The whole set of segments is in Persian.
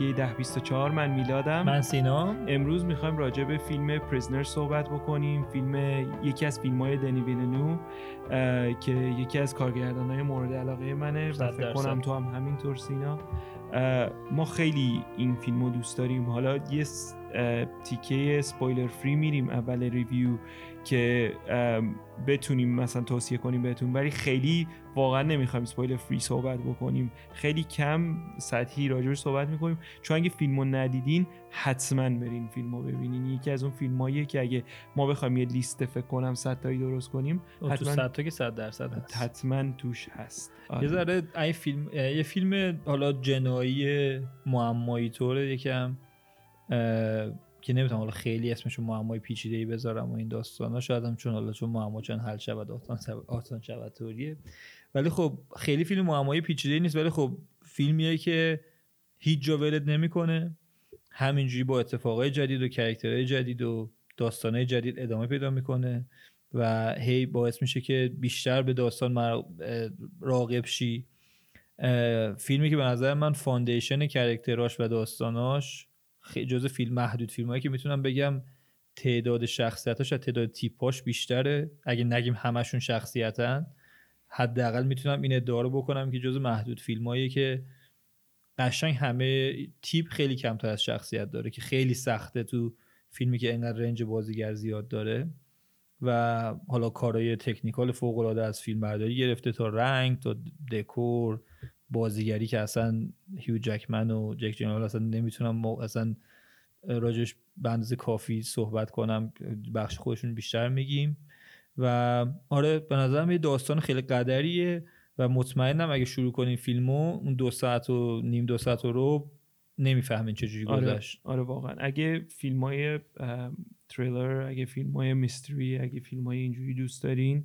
دیگه 1024 من میلادم. من سینا. امروز می‌خوایم راجع به فیلم Prisoners صحبت بکنیم. فیلم یکی از فیلم های دنی ویلنوو که یکی از کارگردان های مورد علاقه منه و فکر کنم تو هم همینطور سینا. ما خیلی این فیلم رو دوست داریم. حالا یه تیکه spoiler free میریم. اول review که بتونیم مثلا توصیه کنیم بهتون. ولی خیلی واقعا نمی‌خوایم spoiler free صحبت بکنیم. خیلی کم سطحی راجعش صحبت می‌کنیم. چون اگه فیلمو ندیدین حتما برین فیلمو ببینین. یکی از اون فیلماییه که اگه ما بخوایم یه لیست فکر کنم صد تایی درست کنیم حتما تو صد تا که 100 درصد هست. حتما توش هست. آره. یه ذره این فیلم یه فیلم حالا جنایی معمایی طوره. یکم که نمی‌تونم حالا خیلی اسمشو معمای پیچیده ای بذارم و این داستانا. شاید هم چون حالا چون معما چون حل شود آسان آسان شود ولی خب خیلی فیلم معمای پیچیده نیست. ولی خب فیلمیه که هیچ جا ولد نمی‌کنه. همینجوری با اتفاقای جدید و character های جدید و داستانهای جدید ادامه پیدا می‌کنه و هی باعث میشه که بیشتر به داستان راغب شی. فیلمی که به نظر من foundation character اش و داستاناش جز فیلم محدود. فیلم هایی که می‌تونم بگم تعداد شخصیتاش و تعداد تیپاش بیشتره. اگه نگیم همشون شخصیتن حداقل می‌تونم این ادعا رو بکنم که جز محدود فیلم که قشنگ همه تیپ خیلی کمتر از شخصیت داره که خیلی سخته تو فیلمی که انقدر رنج بازیگر زیاد داره. و حالا کارهای تکنیکال فوق العاده از فیلم برداری گرفته تا رنگ تا دکور بازیگری که اصلا هیو جکمن و جک جنرال اصلا نمی‌تونم اصلا راجش به اندازه کافی صحبت کنم بخش خودشون بیشتر میگیم. و آره به نظرم یه داستان خیلی قدریه و مطمئنم اگه شروع کنیم فیلمو اون دو ساعت و نیم دو ساعت و رو نمی‌فهمین چجوری آره، گذشت. آره واقعا. اگه فیلم های تریلر اگه فیلم های میستری اگه فیلم های اینجوری دوست دارین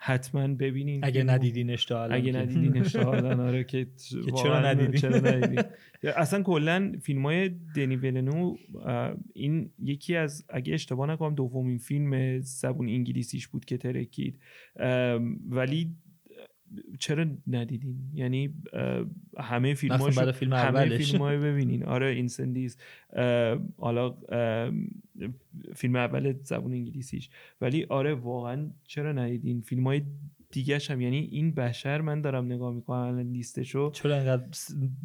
حتما ببینین اگه ندیدینش تا الان اگه ندیدینش تا الان آره که چرا ندیدین چرا ندیدین اصلا کلا فیلم های دنی ولنو این یکی از اگه اشتباه نکنم دومین فیلم زبون انگلیسیش بود که ترکید. ولی چرا ندیدین؟ یعنی همه فیلم فیلم همه فیلم های ببینین. آره Incendies حالا فیلم اول زبون انگلیسیش. ولی آره واقعا چرا ندیدین؟ فیلم های دیگه هم یعنی این بشر من دارم نگاه می‌کنم الان لیستشو. چرا انقدر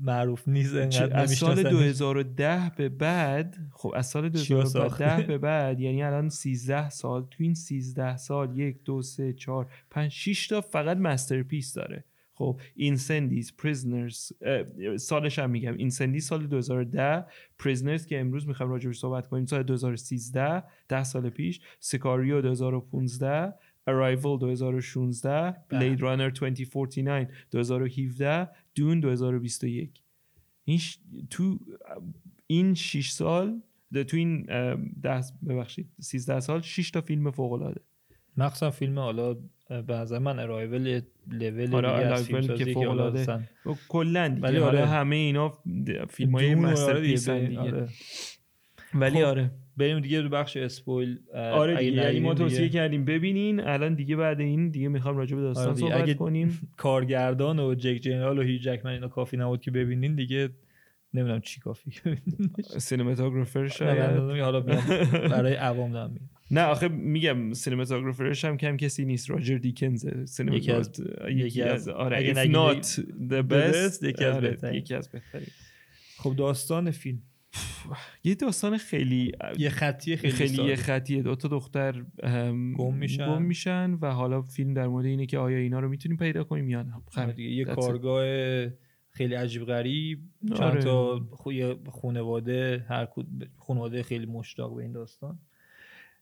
معروف نیست؟ انقدر از سال 2010 به بعد خب از سال 2010 به بعد یعنی الان 13 سال تو این 13 سال یک دو سه چهار پنج 6 تا فقط masterpiece داره. خب Incendies Prisoners سالش هم میگم. Incendies سال 2010 Prisoners که امروز می‌خوام راجعش صحبت کنیم سال 2013 10 سال پیش Sicario 2015 Arrival 2016 Blade Runner 2049 2017 Dune 2021 این ش... تو این 6 سال تو این ده ببخشید 13 سال 6 تا فیلم فوق العاده مخصوصا فیلم حالا به نظر من ارایول لول آره از فیلم که فوق العاده کلا دیگه. ولی آره. همه اینا فیلم های masterpiece دیگه آره. ولی خب. آره. بریم دیگه رو بخش spoil آره دیگه یعنی ما توصیه کردیم. ببینین الان دیگه بعد این دیگه می‌خوام راجع به داستان آره صحبت اگه کنیم. کارگردان و جیک جیلنهال و هیو جکمن اینا کافی نبود که ببینین دیگه نمی‌دونم چی کافی cinematographer شاید. حالا برای عوام دارم نه آخه میگم سینماتوگرافرش هم کم کسی نیست. راجر دیکنز یکی از یکی از آره if not the best یکی از بهترین. یکی از بهترین. خب داستان فیلم. یه داستان خیلی یه خطی خیلی خیلی یه خطیه. دو تا دختر گم میشن. گم میشن و حالا فیلم در مورد اینه که آیا اینا رو می‌تونیم پیدا کنیم یا نه. خب دیگه. یه کارگاه خیلی عجیب غریب. چند آره. تا خانواده هر خانواده خیلی مشتاق به این داستان.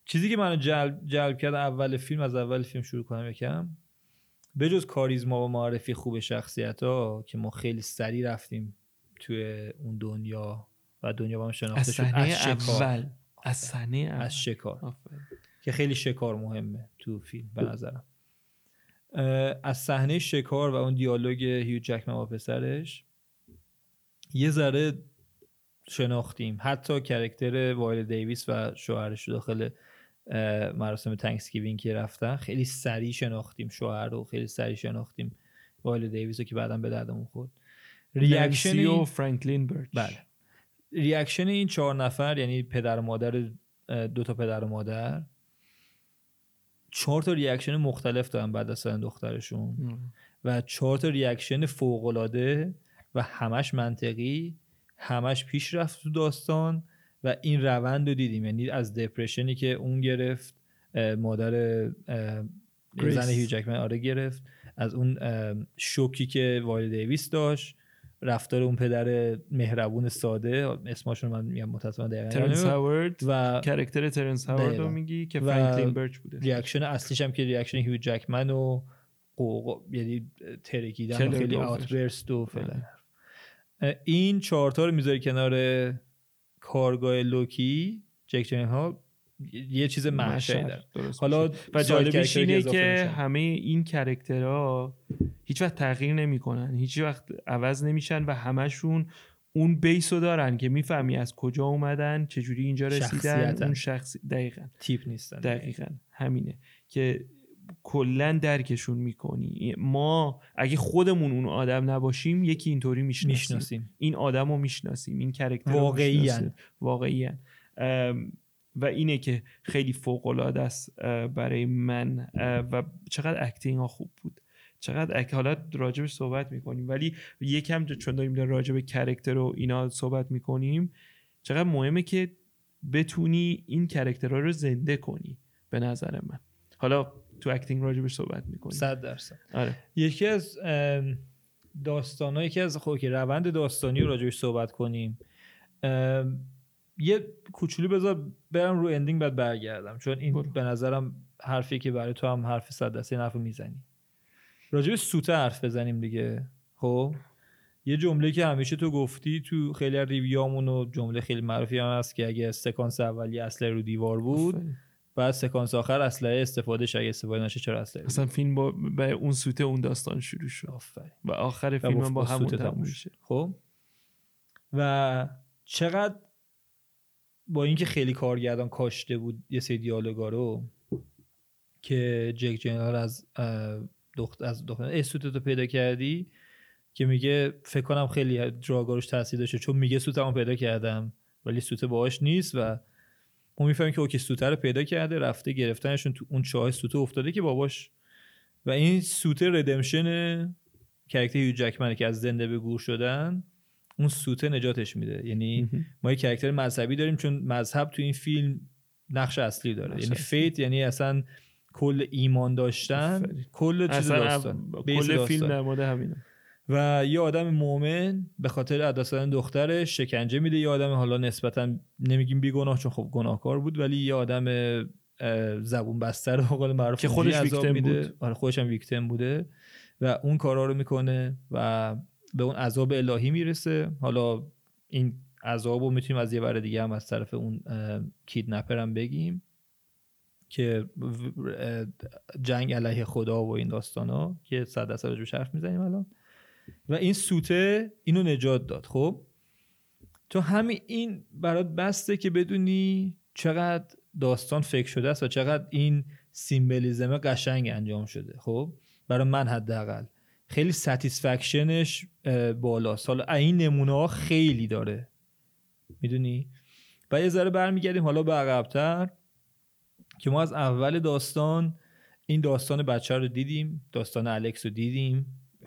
چیزی که منو جلب, جلب کرد اول فیلم از اول فیلم شروع کنم یکم. به جز کاریزما و معرفی خوب شخصیت ها که ما خیلی سریع رفتیم توی اون دنیا و دنیا با هم شناخته شد از اول. از صحنه از شکار. که خیلی شکار مهمه تو فیلم به نظرم. از صحنه شکار و اون دیالوگ هیو جکمن با پسرش یه ذره شناختیم. حتی character وایولا دیویس و شوهرش داخل مراسم Thanksgiving که رفتن خیلی سریع شناختیم شوهر رو خیلی سریع شناختیم وایولا دیویس رو که بعدا به دردمون خورد. reaction و فرانکلین برچ بله. reaction این چهار نفر یعنی پدر و مادر دو تا پدر و مادر چهار تا reaction مختلف دارن بعد از دخترشون. و چهار تا reaction فوق العاده و همش منطقی همش پیش رفت تو داستان و این روند رو دیدیم. یعنی از depression ی که اون گرفت مادر زن هیو جکمن آره گرفت. از اون شوکی که وایولا دیویس داشت. رفتار اون پدر مهربون ساده اسمشون من میگم متأسفانه دقیقاً ترنس هاورد و character ترنس هاورد رو میگی که فرانکلین برچ بوده. reaction اصلیش هم که reaction هیو جکمن و قوق یعنی ترکیدن خیلی outburst و فلان. این چهارتا رو می‌ذاری کنار کارآگاه لوکی جیک ها یه چیز محشری داره. حالا و جالبش اینه که همه این character ها هیچ وقت تغییر نمی‌کنن. هیچ وقت عوض نمیشن و همشون اون base رو دارن که می‌فهمی از کجا اومدن چجوری اینجا رسیدن. اون شخصی دقیقا. تیپ نیستن. دقیقا. همینه. که کلا درکشون می‌کنی. ما اگه خودمون اون آدم نباشیم یکی اینطوری می‌شناسیم. این آدم رو می‌شناسیم. این character واقعی واقعی و اینه که خیلی فوق العاده است برای من و چقدر acting ها خوب بود. چقدر اک حالا راجبش صحبت می‌کنیم ولی یکم چون داریم راجب character و اینا صحبت می‌کنیم چقدر مهمه که بتونی این character ها رو زنده کنی به نظر من. حالا تو acting راجبش صحبت می‌کنیم. صد درصد. آره. یکی از داستان یکی از خب که روند داستانی رو راجبش صحبت کنیم. یه کوچولو بذار برم رو ending بعد برگردم. چون این برو. به نظرم حرفی که برای تو هم حرف صد دسته حرف می‌زنی. راجب سوته حرف بزنیم دیگه. خب؟ یه جمله که همیشه تو گفتی تو خیلی ریویامون و جمله خیلی معروفی هم هست که اگه سکانس اولی اصله رو دیوار بود بعد سکانس آخر اسلحه استفاده شه استفاده نشه چرا اسلحه اصلا فیلم با به اون سوته اون داستان شروع شد. و آخر فیلم با, با همون تموم میشه. خب؟ و چقدر با اینکه خیلی کارگردان کاشته بود یه سری دیالوگا رو که جیک جیلنهال از دخت از دختر سوتتو پیدا کردی که میگه فکر کنم خیلی drug ها روش تاثیر داشته چون میگه سوتمو پیدا کردم ولی سوته باهاش نیست و ما می‌فهمیم که okay سوته رو پیدا کرده رفته گرفتنشون تو اون چاه سوته افتاده که باباش. و این سوته redemption character هیو جکمنه که از زنده به گور شدن اون سوته نجاتش میده. یعنی ما یه character مذهبی داریم چون مذهب تو این فیلم نقش اصلی داره. یعنی فیت یعنی اصلا کل ایمان داشتن کل چیز داستان. کل فیلم در مورد همینه. و یه آدم مؤمن به خاطر عداستان دخترش شکنجه میده یه آدم حالا نسبتا نمیگیم بیگناه چون خب گناهکار بود ولی یه آدم زبون بستر به قول معروف که خودش ویکتیم میده. بود. آره خودش هم ویکتیم بوده. و اون کارا رو می‌کنه و به اون عذاب الهی می‌رسه. حالا این عذاب رو می‌تونیم از یه بر دیگه هم از طرف اون کیدنپر هم بگیم که جنگ علیه خدا و این داستان ها که صد درصد راجبش حرف می‌زنیم الان. و این سوته اینو نجات داد. خب؟ تو همین این برات بسته که بدونی چقدر داستان فکر شده است و چقدر این سیمبلیزم قشنگ انجام شده. خب؟ برای من حداقل. خیلی satisfaction ش بالاست حالا این نمونه ها خیلی داره. می‌دونی؟ و یه ذره برمیگردیم حالا به عقبتر که ما از اول داستان این داستان بچه رو دیدیم داستان الکس رو دیدیم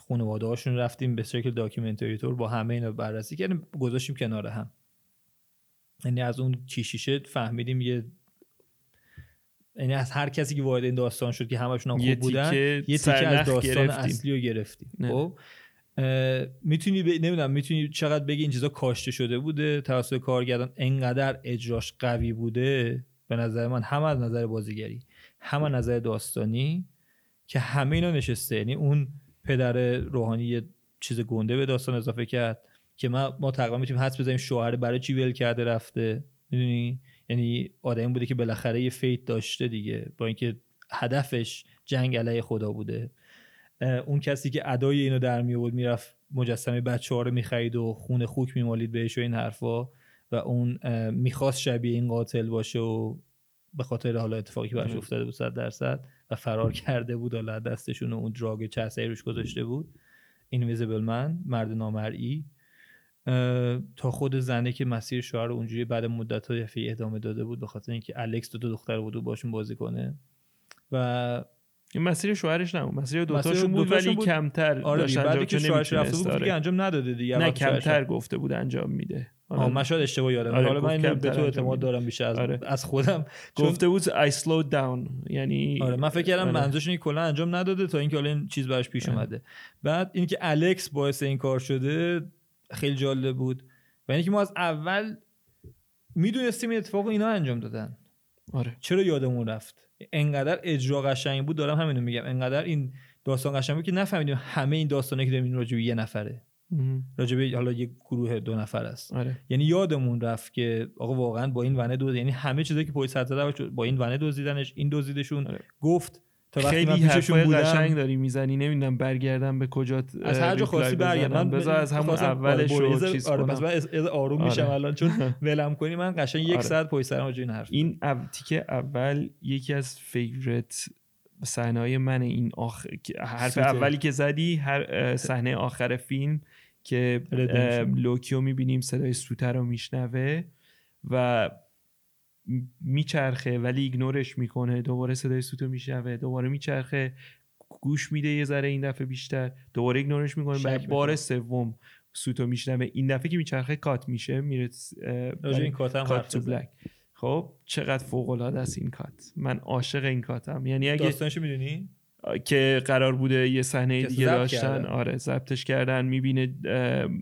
خانواده هاشون رفتیم به شکل documentary طور با همه اینا بررسی کردیم گذاشتیم کنار هم. یعنی از اون کشیشه فهمیدیم یه یعنی از هر کسی که وارد این داستان شد که همشون هم خوب بودن یه تیکه از داستان گرفتیم. اصلی رو گرفتیم. خب؟ می‌تونی ب... نمی‌دونم می‌تونی چقدر بگی این چیزا کاشته شده بوده توسط کارگردان انقدر اجراش قوی بوده؟ به نظر من هم از نظر بازیگری هم از نظر داستانی که همه اینا نشسته. یعنی اون پدر روحانی یه چیز گنده به داستان اضافه کرد که ما ما تقریبا می‌تونیم حدس بزنیم شوهر برای چی ول کرده رفته. می‌دونی؟ یعنی آدمی بوده که بالاخره یه فیت داشته دیگه. با اینکه هدفش جنگ علیه خدا بوده. اون کسی که ادای اینو در می آورد می‌رفت مجسمه بچه ها رو می‌خرید و خون خوک میمالید بهش و این حرفا. و اون می‌خواست شبیه این قاتل باشه و به خاطر حالا اتفاقی که براش افتاده بود صد درصد و فرار کرده بود حالا دستشون و اون دراگ چسایی روش گذاشته بود. اینویزیبل من مرد نامرئی. تا خود زنه که مسیر شوهر رو اونجوری بعد مدت های ادامه داده بود به خاطر اینکه الکس دو, دو دختر بود و باشون بازی کنه. و این مسیر شوهرش نه مسیر دوتاشون بود ولی بود. کمتر آره بعد که شوهرش رفته بود دیگه انجام نداده دیگه نه کمتر گفته بود انجام میده. آه من شاید اشتباه یادم آره حالا من به تو اعتماد دارم بیشتر از, آره. از خودم. گفته بود I slowed down. یعنی آره من فکر کردم آره. منظورش اینه کلا انجام نداده تا اینکه حالا این چیز براش پیش آره. اومده. بعد اینکه الکس باعث این کار شده خیلی جالب بود. و اینکه ما از اول می‌دونستیم این اتفاق اینا انجام دادن. آره. چرا یادمون رفت؟ انقدر اجرا قشنگ بود دارم همینو میگم. انقدر این داستان قشنگ بود که نفهمیدیم همه این داستانه که داریم راجع یه نفره. راجع حالا یه گروه دو نفر است. آره. یعنی یادمون رفت که آقا واقعا با این ونه دوز یعنی همه چیزایی که پلیس سر با این ونه دزدیدنش این دزدیدشون آره. گفت تا وقتی خیلی حرفای قشنگ داری می‌زنی نمی‌دونم برگردم به کجا از هر جا خواستی برگردم بذار از همون اولش رو چیز آره بس من آروم آره. میشم الان چون ولم کنی. من قشنگ یک آره. ساعت پای سرم این حرف این تیکه اول یکی از favorite صحنه من این آخر حرف اولی که زدی هر صحنه آخر فیلم که لوکیو می‌بینیم صدای سوت رو میشنوه و میچرخه ولی ignore ش می‌کنه دوباره صدای سوتو میشنوه دوباره میچرخه گوش میده یه ذره این دفعه بیشتر دوباره ignore ش می‌کنه بعد بار سوم سوتو میشنوه. این دفعه که میچرخه کات میشه میره این کات هم کات تو بلک. خب چقدر فوق العاده است این کات. من عاشق این کاتم. یعنی اگه داستانشو می‌دونی؟ که قرار بوده یه صحنه دیگه داشتن. آره ضبطش کردن. می‌بینه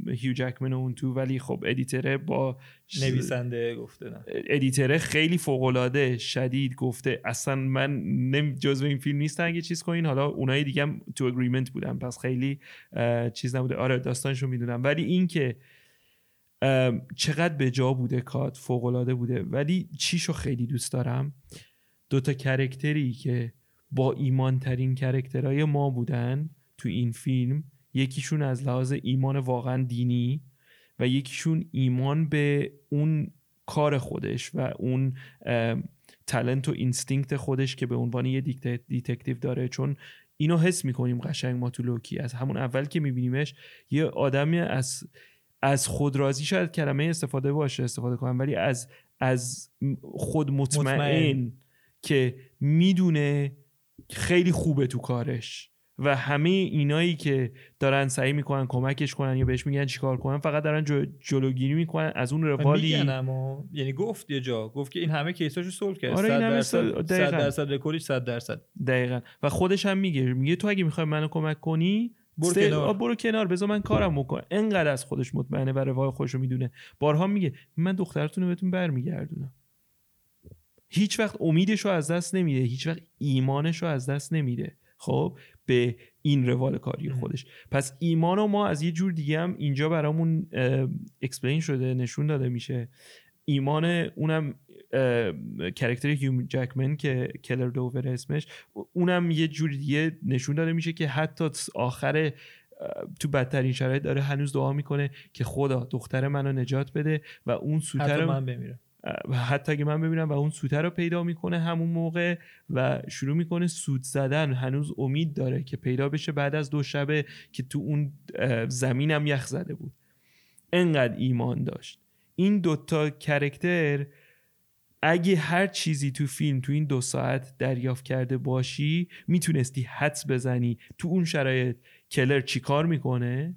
هیو جکمن اون تو. ولی خب ادیتره با نویسنده گفته نه. ادیتره خیلی فوق العاده شدید گفته. اصلا من نم جزو این فیلم نیستن اگه چیز کنین. حالا اونای دیگه هم تو اگریمنت بودن. پس خیلی چیز نبوده. آره داستانشو می‌دونم. ولی این که چقدر به جا بوده کات فوق العاده بوده. ولی چیشو خیلی دوست دارم. دوتا character ی که با ایمان ترین character های ما بودن تو این فیلم یکیشون از لحاظ ایمان واقعا دینی و یکیشون ایمان به اون کار خودش و اون talent و instinct خودش که به عنوان یه detective داره چون اینو حس می‌کنیم قشنگ ما تو لوکی از همون اول که میبینیمش یه آدمی از از خودراضی شاید کلمه استفاده باشه استفاده کنم ولی از از خود مطمئن, مطمئن. که می‌دونه خیلی خوبه تو کارش. و همه اینایی که دارن سعی می‌کنن کمکش کنن یا بهش میگن چیکار کنن فقط دارن جلوگیری می‌کنن از اون روالی اما یعنی گفت یه جا گفت که این همه case اشو solve کرد. آره 100 درصد 100 درصد رکوردش 100 درصد. دقیقا. و خودش هم میگه میگه تو اگه می‌خوای منو کمک کنی برو کنار. برو کنار بذار من کارم بکنم. انقدر از خودش مطمئنه و روال خودشو می‌دونه. بارها میگه من دخترتون رو بهتون برمیگردونم. هیچ وقت امیدش رو از دست نمیده هیچ وقت ایمانش رو از دست نمیده. خب؟ به این روال کاری خودش. پس ایمان رو ما از یه جور دیگه هم اینجا برامون explain شده نشون داده میشه. ایمان اونم کرکتر هیوم جکمن که کلر دوور اسمش اونم یه جور دیگه نشون داده میشه که حتی آخر تو بدترین شرایط داره هنوز دعا می‌کنه که خدا دختر منو نجات بده و اون سوتر من بمیرم. حتی اگه من ببینم و اون سوته رو پیدا می‌کنه همون موقع و شروع می‌کنه سود زدن هنوز امید داره که پیدا بشه بعد از دو شبه که تو اون زمینم یخ زده بود. انقدر ایمان داشت. این دوتا character اگه هر چیزی تو فیلم تو این دو ساعت دریافت کرده باشی می‌تونستی حدس بزنی تو اون شرایط کلر چیکار می‌کنه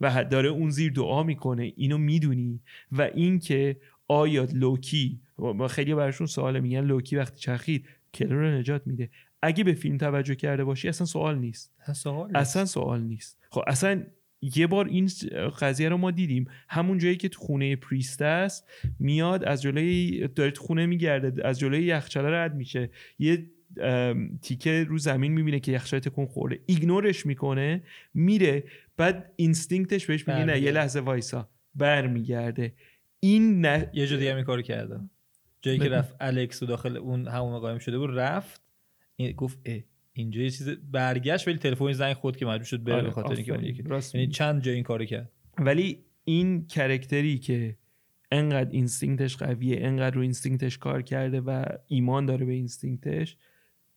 و داره اون زیر دعا می‌کنه. اینو می‌دونی. و اینکه آیا لوکی؟ خیلی براشون سوال میگن لوکی وقتی چرخید کلر رو نجات میده. اگه به فیلم توجه کرده باشی اصلا سوال نیست. اصلا سوال نیست. خب اصلا یه بار این قضیه رو ما دیدیم. همون جایی که تو خونه priest است میاد از جلوی داره تو خونه میگرده از جلوی یخچاله رد میشه. یه تیکه رو زمین می‌بینه که یخچال تکون خورده. ignore ش می‌کنه میره بعد instinct ش بهش میگه نه یه لحظه وایسا. برمیگرده. این نه یه جا دیگه کارو کرده جایی که رفت الکس و داخل اون همون قایم شده بود رفت. گفت اه اینجا یه چیز برگشت ولی تلفن زنگ خود که مجبور شد بره آره، به خاطر اینکه یعنی چند جا این کارو کرد. ولی این character ی که انقدر instinct ش قویه انقدر رو instinct ش کار کرده و ایمان داره به instinct ش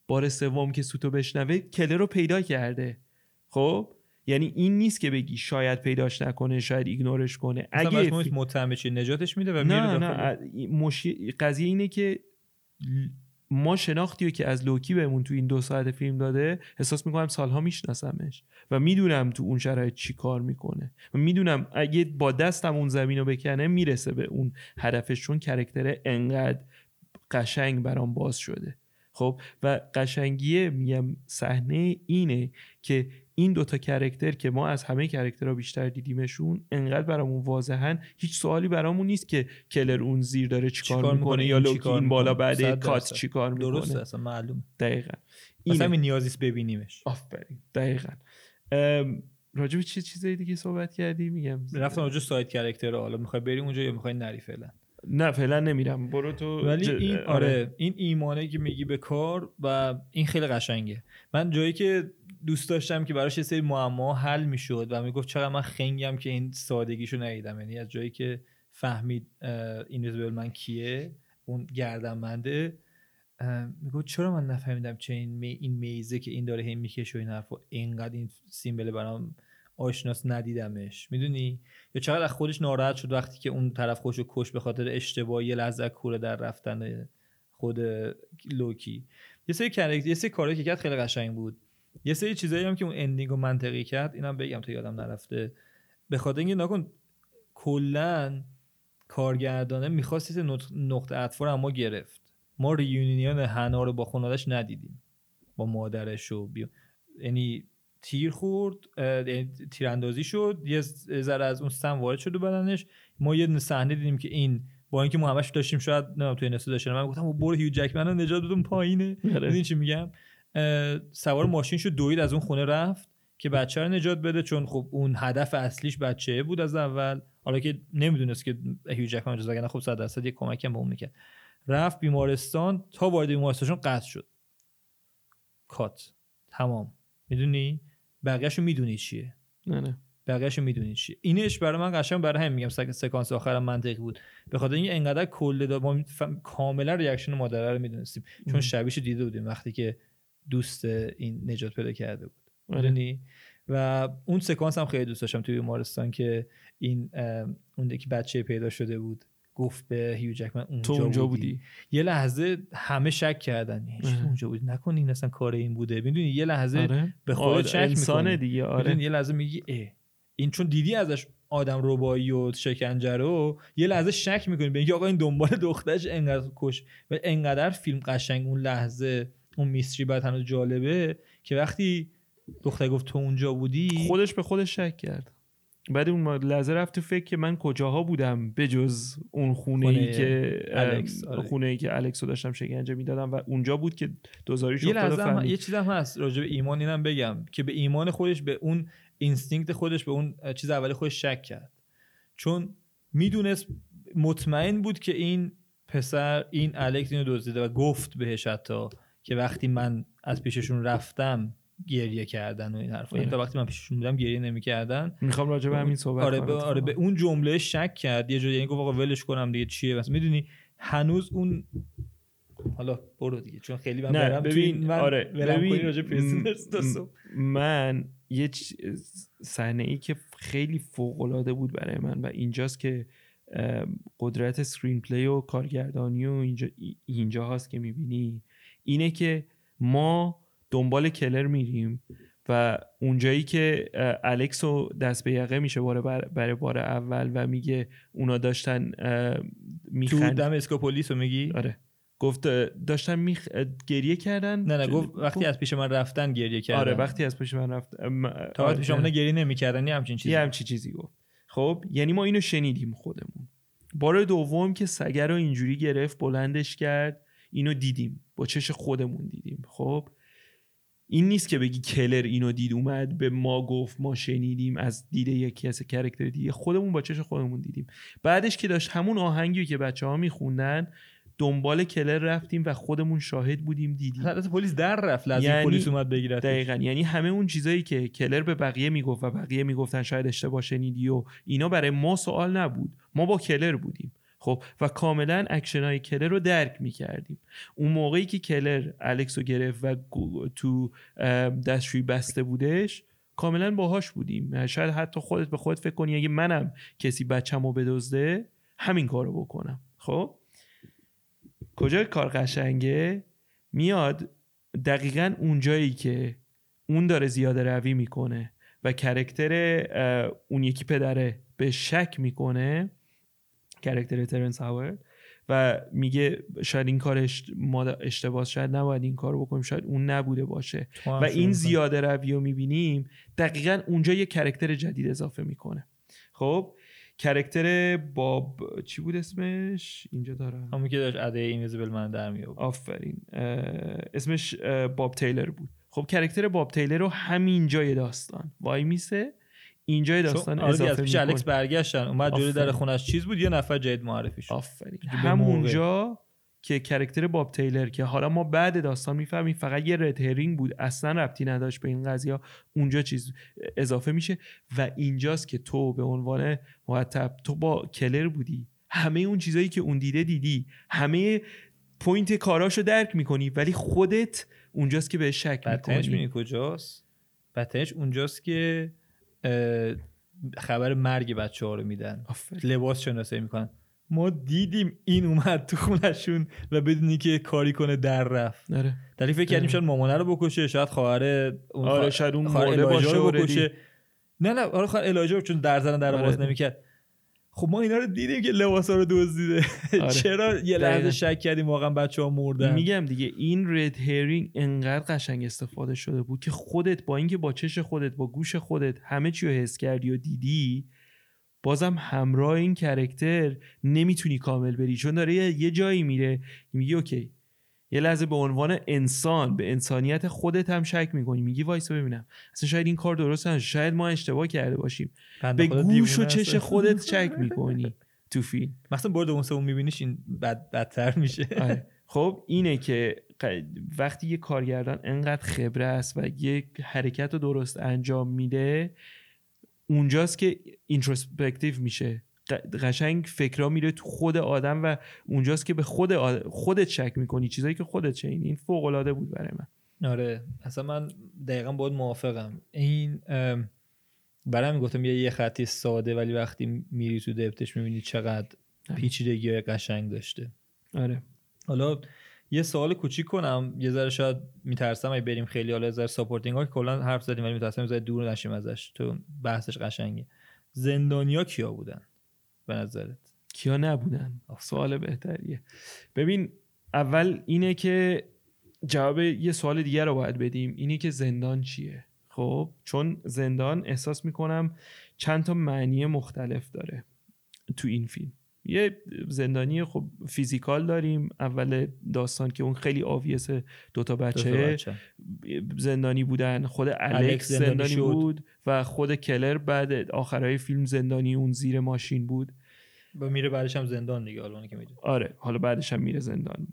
بار سوم که سوتو بشنوه کلر رو پیدا کرده. خب؟ یعنی این نیست که بگی شاید پیداش نکنه شاید ignore ش کنه. اگه. متهم نجاتش میده و نه نه مشی... قضیه اینه که ما شناختی رو که از لوکی بهمون تو این دو ساعت فیلم داده احساس می‌کنم سالها میشناسمش و می‌دونم تو اون شرایط چی کار می‌کنه. و می‌دونم اگه با دستم اون زمین رو بکنه می‌رسه به اون هدفش چون character انقدر قشنگ برام باز شده. خب؟ و قشنگیه میگم صحنه اینه که این دوتا character که ما از همه character ها بیشتر دیدیمشون انقدر برامون واضحن هیچ سوالی برامون نیست که کلر اون زیر داره چیکار, چیکار می‌کنه یا لوکی این بالا بعد کات چیکار می‌کنه. درسته اصلا معلوم. دقیقا. اصلا این نیازیست ببینیمش. آفرین. دقیقا. راجع به چه چیزایی دیگه صحبت کردی؟ میگم. رفتم اونجا سایت کرکتر حالا می‌خوای بریم اونجا یا می‌خوای نری فعلا؟ نه فعلا نمیرم. برو تو ولی این آره. آره. این ایمانه که میگی به کار و این خیلی قشنگه. من جایی که دوست داشتم که براش یه سری معما حل می‌شد و می‌گفت چقدر من خنگم که این سادگیشو ندیدم. یعنی از جایی که فهمید این من کیه اون گردنبنده می‌گفت چرا من نفهمیدم چه این, می این maze ه که این داره هی می‌کشه و این حرفا اینقدر این symbol برام آشناس ندیدمش. می‌دونی؟ یا چقدر از خودش ناراحت شد وقتی که اون طرف خودش کشت به خاطر اشتباهی لحظه کوره در رفتن خود لوکی. یه سری character یه سری کاری که کرد خیلی قشنگ بود. یه سری چیزایی هم که اون ending رو منطقی کرد اینم بگم تا یادم نرفته. به خاطر اینکه نکن کلا کارگردانه می‌خواست نقطه اطفار اما گرفت. ما ریونیون هنا رو با خانوادش ندیدیم. با مادرش و یعنی تیر خورد یعنی تیراندازی شد یه ذره از اون سم وارد شد بدنش. ما یه صحنه دیدیم که این با اینکه ما همش داشتیم شاید نه توی نسو داشتیم من گفتم برو هیو جکمن رو نجات بدون پایینه. آره. چی میگم؟ سوار ماشین شد دوید از اون خونه رفت که بچه رو نجات بده چون خب اون هدف اصلیش بچه بود از اول. حالا که نمی‌دونست که هیو جکمن اجازه نه خب 100 درصد یه کمکی هم به اون می‌کرد. رفت بیمارستان تا وارد بیمارستان قطع شد. کات. تمام. می‌دونی؟ بقیه‌شو می‌دونی چیه. نه نه. بقیه‌شو می‌دونی چیه. اینش برای من قشنگ برای هم میگم سکانس آخرم منطقی بود. به خاطر اینکه انقدر کل داد ما کاملا reaction مادره رو می‌دونستیم. چون شبیش دیده بودیم وقتی که دوست این نجات پیدا کرده بود. آره. می‌دونی؟ و اون سکانس هم خیلی دوست داشتم توی بیمارستان که این اون که بچه پیدا شده بود. گفت به هیو جکمن اونجا, تو اونجا بودی. یه لحظه همه شک کردن. یعنی اونجا بودی؟ نکنی این اصلا کار این بوده. می‌دونی؟ یه لحظه آره. به خودت آره. شک انسان دیگه آره. یه لحظه میگی اه. این چون دیدی ازش آدم ربایی و شکنجه رو یه لحظه شک می‌کنی به اینکه آقا این دنبال دخترش انقدر کش و انقدر فیلم قشنگ اون لحظه اون mystery بعد هنوز جالبه که وقتی دختر گفت تو اونجا بودی خودش به خودش شک کرد. بعد اون لحظه رفت تو فکر که من کجاها بودم بجز اون خونه, ای که الکس آره. خونه ای که الکس رو داشتم شکنجه می‌دادم و اونجا بود که دوزاریش یه لحظه یه چیز هم هست راجع به ایمان اینم بگم که به ایمان خودش به اون instinct خودش به اون چیز اولی خودش شک کرد. چون می‌دونست مطمئن بود که این پسر این الکس اینو دزدیده و گفت بهش حتی که وقتی من از پیششون رفتم گریه کردن و این حرفا. یعنی تا وقتی من پیششون بودم گریه نمی‌کردن. می‌خوام راجع به همین صحبت آره به آره به اون جمله شک کرد. یه جایی یعنی گفت آقا ولش کنم دیگه چیه؟ بس می‌دونی هنوز اون حالا برو دیگه چون خیلی من برم ببین من آره ببین راجع من یه صحنه ای که خیلی فوق العاده بود برای من و اینجاست که قدرت screenplay و کارگردانی و اینجا اینجا هست که می‌بینی. اینه که ما دنبال کلر میریم و اونجایی که الکس رو دست به یقه میشه برای بار اول و میگه اونا داشتن میخند تو دم اسکوپولیس رو میگی؟ آره. گفت داشتن میخ... گریه کردن. نه نه گفت وقتی از پیش من رفتن گریه کردن. آره وقتی از پیش من رفت تا وقتی شما گریه نمی‌کردن یه همچین چیزی. یه همچین چیزی گفت. خب یعنی ما اینو شنیدیم خودمون. بار دوم که سگر رو اینجوری گرفت بلندش کرد. اینو دیدیم. با چش خودمون دیدیم. خب؟ این نیست که بگی کلر اینو دید اومد به ما گفت ما شنیدیم از دیده یکی از کرکتر دیگه. خودمون با چش خودمون دیدیم. بعدش که داشت همون آهنگی که بچه ها میخوندن دنبال کلر رفتیم و خودمون شاهد بودیم دیدیم. حالت پلیس در رفت لازم یعنی پلیس اومد بگیره دقیقا. یعنی همه اون چیزایی که کلر به بقیه می‌گفت و بقیه می‌گفتن شاید اشتباه شنیدی و اینا برای ما سوال نبود. ما با کلر بودیم. خب و کاملا اکشن های کلر رو درک می‌کردیم. اون موقعی که کلر الکس رو گرفت و تو دستشوی بسته بودش کاملا باهاش بودیم. شاید حتی خودت به خودت فکر کنی اگه منم کسی بچه‌مو بدزده همین کارو بکنم. خب؟ کجا کار قشنگه؟ میاد دقیقا اونجایی که اون داره زیاده روی می‌کنه و character اون یکی پدره به شک می‌کنه. character ترنس هاورد و میگه شاید این کارش ما اشتباه شاید نباید این کار بکنیم شاید اون نبوده باشه. و این زیاده روی رو می‌بینیم دقیقا اونجا یه character جدید اضافه می‌کنه. خب character باب چی بود اسمش؟ اینجا دارم. همون که داشت ادای invisible man در می آفرین. اسمش باب تیلر بود. خب character باب تیلر رو همین جای داستان. وای میسه؟ اینجای داستان آره اضافه پیش الکس برگشتن اومد جوری در خونش. چیز بود؟ یه نفر جدید معرفی شد. آفرین. همونجا که character باب تیلر که حالا ما بعد داستان می‌فهمیم فقط یه red herring بود اصلا ربطی نداشت به این قضیه. اونجا چیز اضافه میشه و اینجاست که تو به عنوان مرتب تو با کلر بودی. همه اون چیزایی که اون دیده دیدی. همه point کاراشو درک می‌کنی ولی خودت اونجاست که به شک می‌کنی. کجاست؟ بدترش اونجاست که خبر مرگ بچه ها رو میدن. لباس شناسایی می‌کنن. ما دیدیم این اومد تو خونشون و بدونی که کاری کنه در رفت. آره. در فکر کردیم شاید مامانه رو بکشه شاید خواهر اون آره شاید اون باشه بکشه. نه نه آره خواهر الهاجه چون در زن در باز نمی‌کرد. خب ما اینا رو دیدیم که لباس ها رو دزدیده. آره. چرا یه لحظه شک کردیم واقعا بچه ها مردن؟ میگم دیگه این red herring انقدر قشنگ استفاده شده بود که خودت با اینکه با چش خودت با گوش خودت همه چی رو حس کردی و دیدی بازم همراه این character نمی‌تونی کامل بری. چون داره یه جایی میره میگی OK یه لحظه به عنوان انسان به انسانیت خودت هم شک می‌کنی. میگی وایس ببینم. اصلا شاید این کار درست نشه شاید ما اشتباه کرده باشیم. به گوش و چش خودت شک می‌کنی تو فیلم. مثلا برد اون سوم میبینیش این بد بدتر میشه. آره. خب اینه که وقتی یه کارگردان انقدر خبره است و یک حرکت رو درست انجام میده اونجاست که introspective میشه. قشنگ فکرها میره تو خود آدم و اونجاست که به خود خودت شک می‌کنی. چیزایی که خودت چه این فوق العاده بود برای من. آره. اصلا من دقیقا باید موافقم. این برای گفتم یه خطی ساده ولی وقتی میری تو depth ش می‌بینی چقدر آره. پیچیدگی قشنگ داشته. آره. حالا یه سوال کوچیک کنم. یه ذره شاید میترسم اگه بریم خیلی حالا ذره supporting ها که کلا حرف زدیم ولی میترسم ذره دور نشیم ازش. تو بحثش قشنگه. زندانیا کیا بودن؟ به نظرت؟ کیا نبودن؟ سوال بهتریه. ببین اول اینه که جواب یه سوال دیگر رو باید بدیم. اینه که زندان چیه؟ خب چون زندان احساس می‌کنم چند تا معنی مختلف داره تو این فیلم. یه زندانی خب فیزیکال داریم اول داستان که اون خیلی آویس دوتا بچه, بچه. زندانی بودن. خود الکس زندانی, بود و خود کلر بعد آخرهای فیلم زندانی اون زیر ماشین بود. و میره بعدش هم زندان دیگه حالا که می‌دونی. آره حالا بعدش هم میره زندان.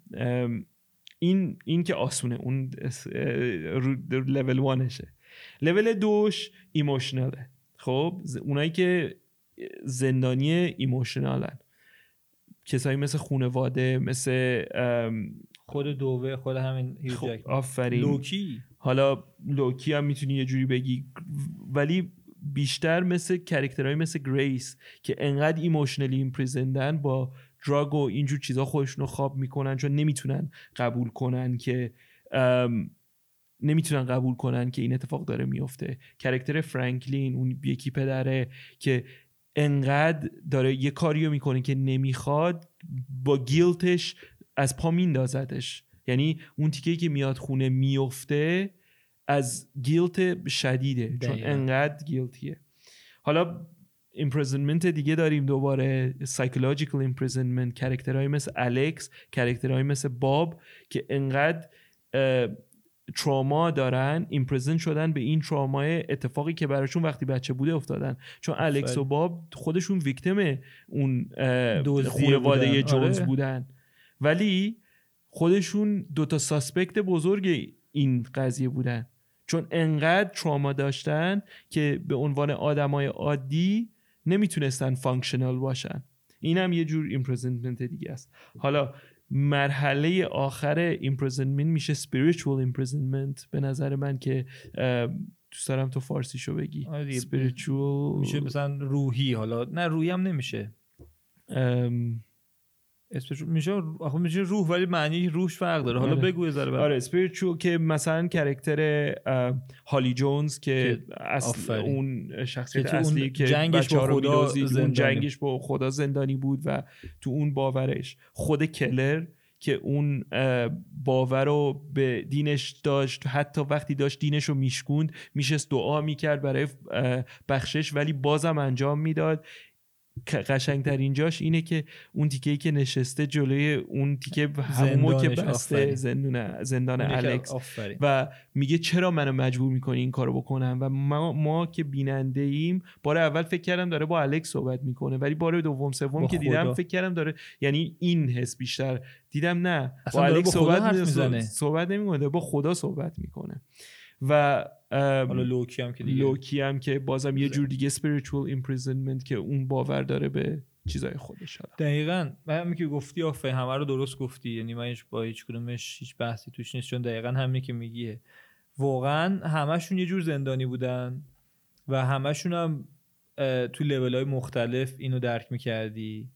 این این که آسونه اون level one شه level دوش emotional ه خب اونایی که زندانی emotional ن کسایی مثل خونواده مثل خود دووه خود همین خب آفرین. لوکی؟ حالا لوکی هم می‌تونی یه جوری بگی. ولی بیشتر مثل character های مثل گریس که انقدر emotionally imprisoned ن با drug و اینجور چیزا خودشون رو خواب می‌کنن چون نمی‌تونن قبول کنن که نمی‌تونن قبول کنن که این اتفاق داره میفته character فرانکلین اون یکی پدره که انقدر داره یه کاریو می‌کنه که نمی‌خواد با guilt ش از پا میندازدش. یعنی اون تیکه که میاد خونه میفته از guilt شدیده چون انقدر guilty ه. حالا imprisonment دیگه داریم دوباره. psychological imprisonment character های مثل الکس character های مثل باب که انقدر تراما دارن imprison شدن به این ترامای اتفاقی که براشون وقتی بچه بوده افتادن. چون الکس و باب خودشون victim اون خانواده جونز آره. بودن. ولی خودشون دوتا suspect بزرگ این قضیه بودن. چون انقدر تراما داشتن که به عنوان آدمای عادی نمی‌تونستن functional باشن. این هم یه جور imprisonment دیگه است. حالا مرحله آخر imprisonment میشه spiritual imprisonment به نظر من که دوست دارم تو فارسیشو بگی. آره spiritual میشه مثلا روحی حالا نه روحی هم نمیشه. ام، میشه آخه میشه روح ولی معنی روش فرق داره حالا آره. بگو یه ذره. آره spiritual که مثلا character هالی جونز که اصل آفرین. اون شخصیت اصلی که جنگش با خدا اون زندانی. جنگش با خدا زندانی بود و تو اون باورش خود کلر که اون باور رو به دینش داشت حتی وقتی داشت دینش رو میشکوند میشست دعا می‌کرد برای بخشش ولی بازم انجام می‌داد قشنگترین جاش اینه که اون تیکه که نشسته جلوی اون تیکه همون که بسته زندان که- الکس و میگه چرا منو مجبور می‌کنی این کارو بکنم؟ و ما, ما که بیننده ایم بار اول فکر کردم داره با الکس صحبت می‌کنه ولی بار دوم سوم که دیدم. فکر کردم داره یعنی این حس بیشتر. دیدم نه با الکس صحبت می‌زنه. صحبت نمی‌کنه با خدا صحبت می‌کنه. و حالا لوکی هم که دیگه لوکی هم که بازم یه جور دیگه spiritual imprisonment که اون باور داره به چیزای خودش حالا. دقیقا. من همین که گفتی آفرین همه رو درست گفتی. یعنی من هیچ با هیچ کدومش هیچ بحثی توش نیست چون دقیقا همینی که میگیه واقعا همشون یه جور زندانی بودن و همشون هم تو لیول های مختلف اینو درک می‌کردی.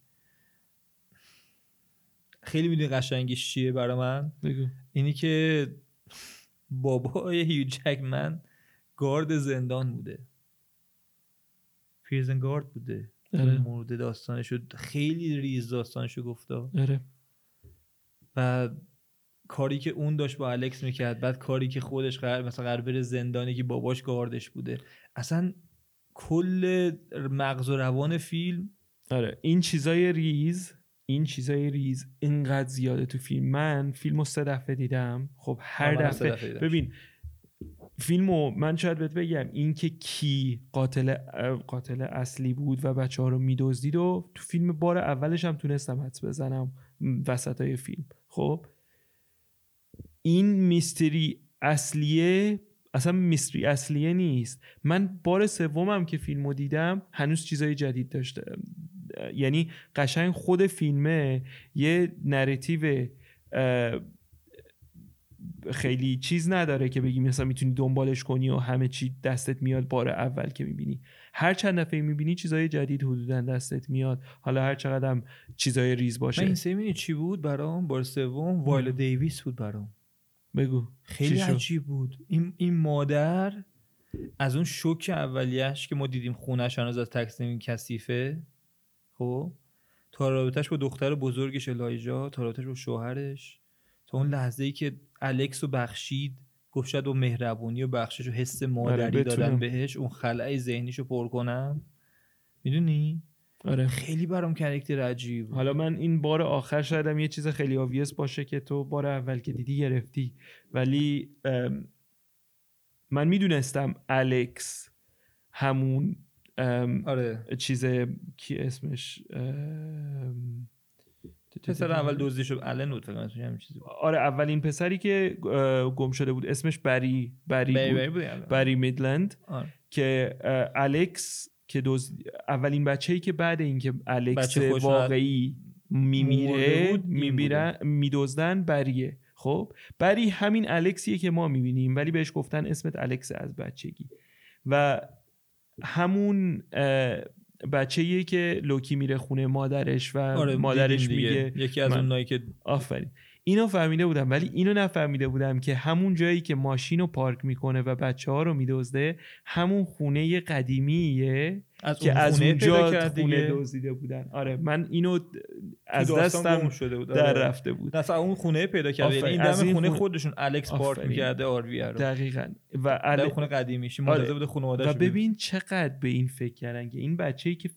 خیلی می‌دونی قشنگیش چیه برای من؟ بگو. اینی که بابای هیو جکمن گارد زندان بوده. پریزن گارد بوده. آره. مورد داستانشو خیلی ریز داستانشو گفته آره. و کاری که اون داشت با الکس می‌کرد بعد کاری که خودش قرار مثلا قرار بره زندانی که باباش گاردش بوده. اصلا کل مغز و روان فیلم آره. این چیزای ریز این چیزای ریز اینقدر زیاده تو فیلم. من فیلم رو سه دفعه دیدم. خب هر دفعه. دفعه. ببین فیلمو من شاید بهت بگم این که کی قاتل قاتل اصلی بود و بچه ها رو میدزدید و تو فیلم بار اولش هم تونستم حدس بزنم وسط های فیلم. خب این میستری اصلیه اصلا میستری اصلیه نیست. من بار سومم که فیلمو دیدم هنوز چیزای جدید داشته یعنی قشنگ خود فیلمه یه نراتیو خیلی چیز نداره که بگی مثلا می‌تونی دنبالش کنی و همه چی دستت میاد بار اول که می‌بینی. هر چند دفعه می‌بینی چیزای جدید حدودا دستت میاد. حالا هر چقدر هم چیزای ریز من باشه این سری می‌دونی چی بود برام؟ بار سوم وایل دیویس بود برام. بگو. خیلی؟ عجیب بود. این, این مادر از اون شوک اولیش که ما دیدیم خونش هنوز از تقسیم کثیفه خب تا رابطش با دختر بزرگش الایجا تا رابطش با شوهرش تا اون لحظه ای که الکس رو بخشید گفت شاید با مهربونی و بخشش و حس مادری بتونم. دادن بهش اون خلع ذهنیش رو پر کنم می‌دونی آره خیلی برام کرکتر عجیب. حالا من این بار آخر شایدم یه چیز خیلی آویس باشه که تو بار اول که دیدی گرفتی ولی من می‌دونستم الکس همون آره. چیز کی اسمش؟ پسر اول دزدی شد الن بود فکر کنم اسمش همین چیزی آره اولین پسری که گم شده بود اسمش بری بری بری بود. بری بود. بری میدلند. آره. که الکس که دوز اولین بچه‌ای که بعد اینکه الکس واقعی میمیره میمیرن میدزدن بریه. خب؟ بری همین الکسیه که ما می‌بینیم ولی بهش گفتن اسمت الکس از بچگی. و همون بچه‌ایه که لوکی میره خونه مادرش و آره مادرش. میگه یکی از اونایی که آفرین اینو فهمیده بودم ولی اینو نفهمیده بودم که همون جایی که ماشین رو پارک می‌کنه و بچه ها رو میدزده همون خونه قدیمیه از که از خونه اونجا خونه دیگه. دزدیده بودن آره من اینو از دستم شده بود در آره. رفته بود اصلا اون خونه پیدا کرد یعنی. این دم خونه خونه- خودشون الکس پارک. می‌کرده آروی رو دقیقا و در ال... خونه قدیمیش آره. منتظر بوده خانواده‌اش و. ببین چقدر به این فکر کردن که این بچه‌ای که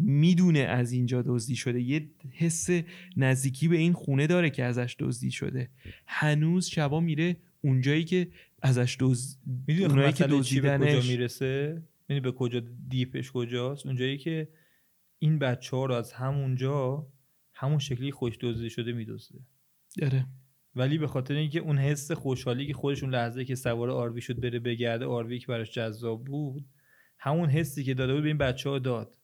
می‌دونه از اینجا دزدی شده. یه حس نزدیکی به این خونه داره که ازش دزدی شده. هنوز شبا میره اونجایی که ازش دزد می‌دونی اونایی که به کجا دزدیدنش می‌رسه؟ می‌دونی به کجا دیپش کجاست؟ اونجایی که این بچه ها رو از همونجا همون شکلی خوش دزدی شده میدزده. داره ولی به خاطر اینکه اون حس خوشحالی که خودش اون لحظه که سوار آروی شد بره بگرده آروی که براش جذاب بود همون حسی که داده بود به این بچه ها داد.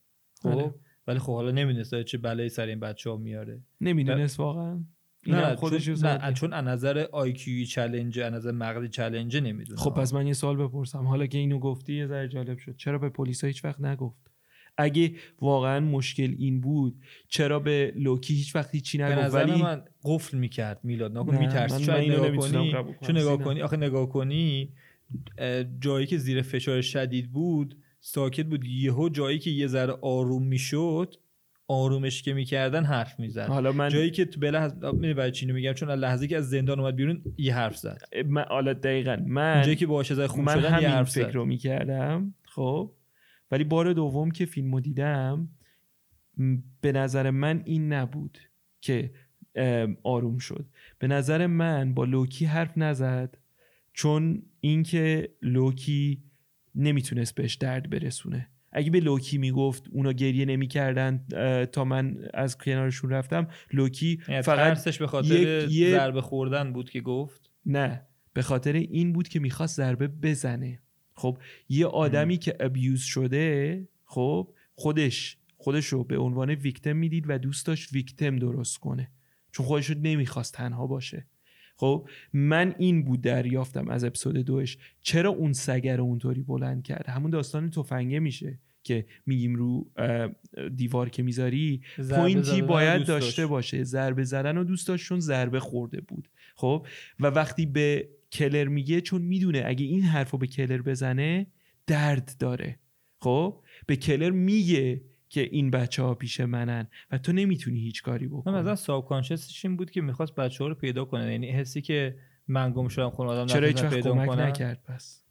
خب. آره. ولی خب حالا نمی‌دونست چه بلایی سر این بچه ها میاره. نمی‌دونست واقعا. نه خودش چون, نه چون از نظر IQ چالش از نظر مغزی چالش نمی‌دونه خب پس من یه سوال بپرسم. حالا که اینو گفتی یه ذره جالب شد. چرا به پلیس هیچ وقت نگفت؟ اگه واقعا مشکل این بود چرا به لوکی هیچ وقت هیچی نگفت؟ ولی من قفل می‌کرد میلاد. نگو میترسی. چون نگاه کنی. چون نگاه کنی آخه نگاه کنی جایی که زیر فشار شدید بود ساکت بود. یهو جایی که یه ذره آروم می‌شد آرومش که می‌کردن حرف می‌زد. حالا من جایی که تو بله برای چی میگم؟ چون لحظه که از زندان اومد بیرون یه حرف زد. من حالا دقیقا من جایی که باشه خوب من شدن یه حرف فکر رو می‌کردم خب؟ ولی بار دوم که فیلمو دیدم به نظر من این نبود که آروم شد. به نظر من با لوکی حرف نزد چون اینکه لوکی نمی‌تونست بهش درد برسونه. اگه به لوکی می‌گفت اونا گریه نمی‌کردن تا من از کنارشون رفتم لوکی یعنی فقط به خاطر یه... ضربه خوردن بود که گفت؟ نه به خاطر این بود که می‌خواست ضربه بزنه. خب یه آدمی که ابیوز شده خب خودش خودش رو به عنوان ویکتم می‌دید و دوست داشت ویکتم درست کنه. چون خودش رو نمی‌خواست تنها باشه. خب من این بود دریافتم از اپیزود دوش. چرا اون سگر اونطوری بلند کرد؟ همون داستان تفنگه میشه که میگیم رو دیوار که می‌ذاری. پوینتی باید داشته باشه. ضربه زدن و دوست داشت چون ضربه خورده بود. خب و وقتی به کلر میگه چون می‌دونه اگه این حرف رو به کلر بزنه درد داره. خب به کلر میگه که این بچه ها پیش منن و تو نمی‌تونی هیچ کاری بکنی. مثلا ساب این بود که می‌خواست بچه ها رو پیدا کنه. یعنی حسی که من گم شدم خون آدم چرا هیچ وقت کمک نکرد پس؟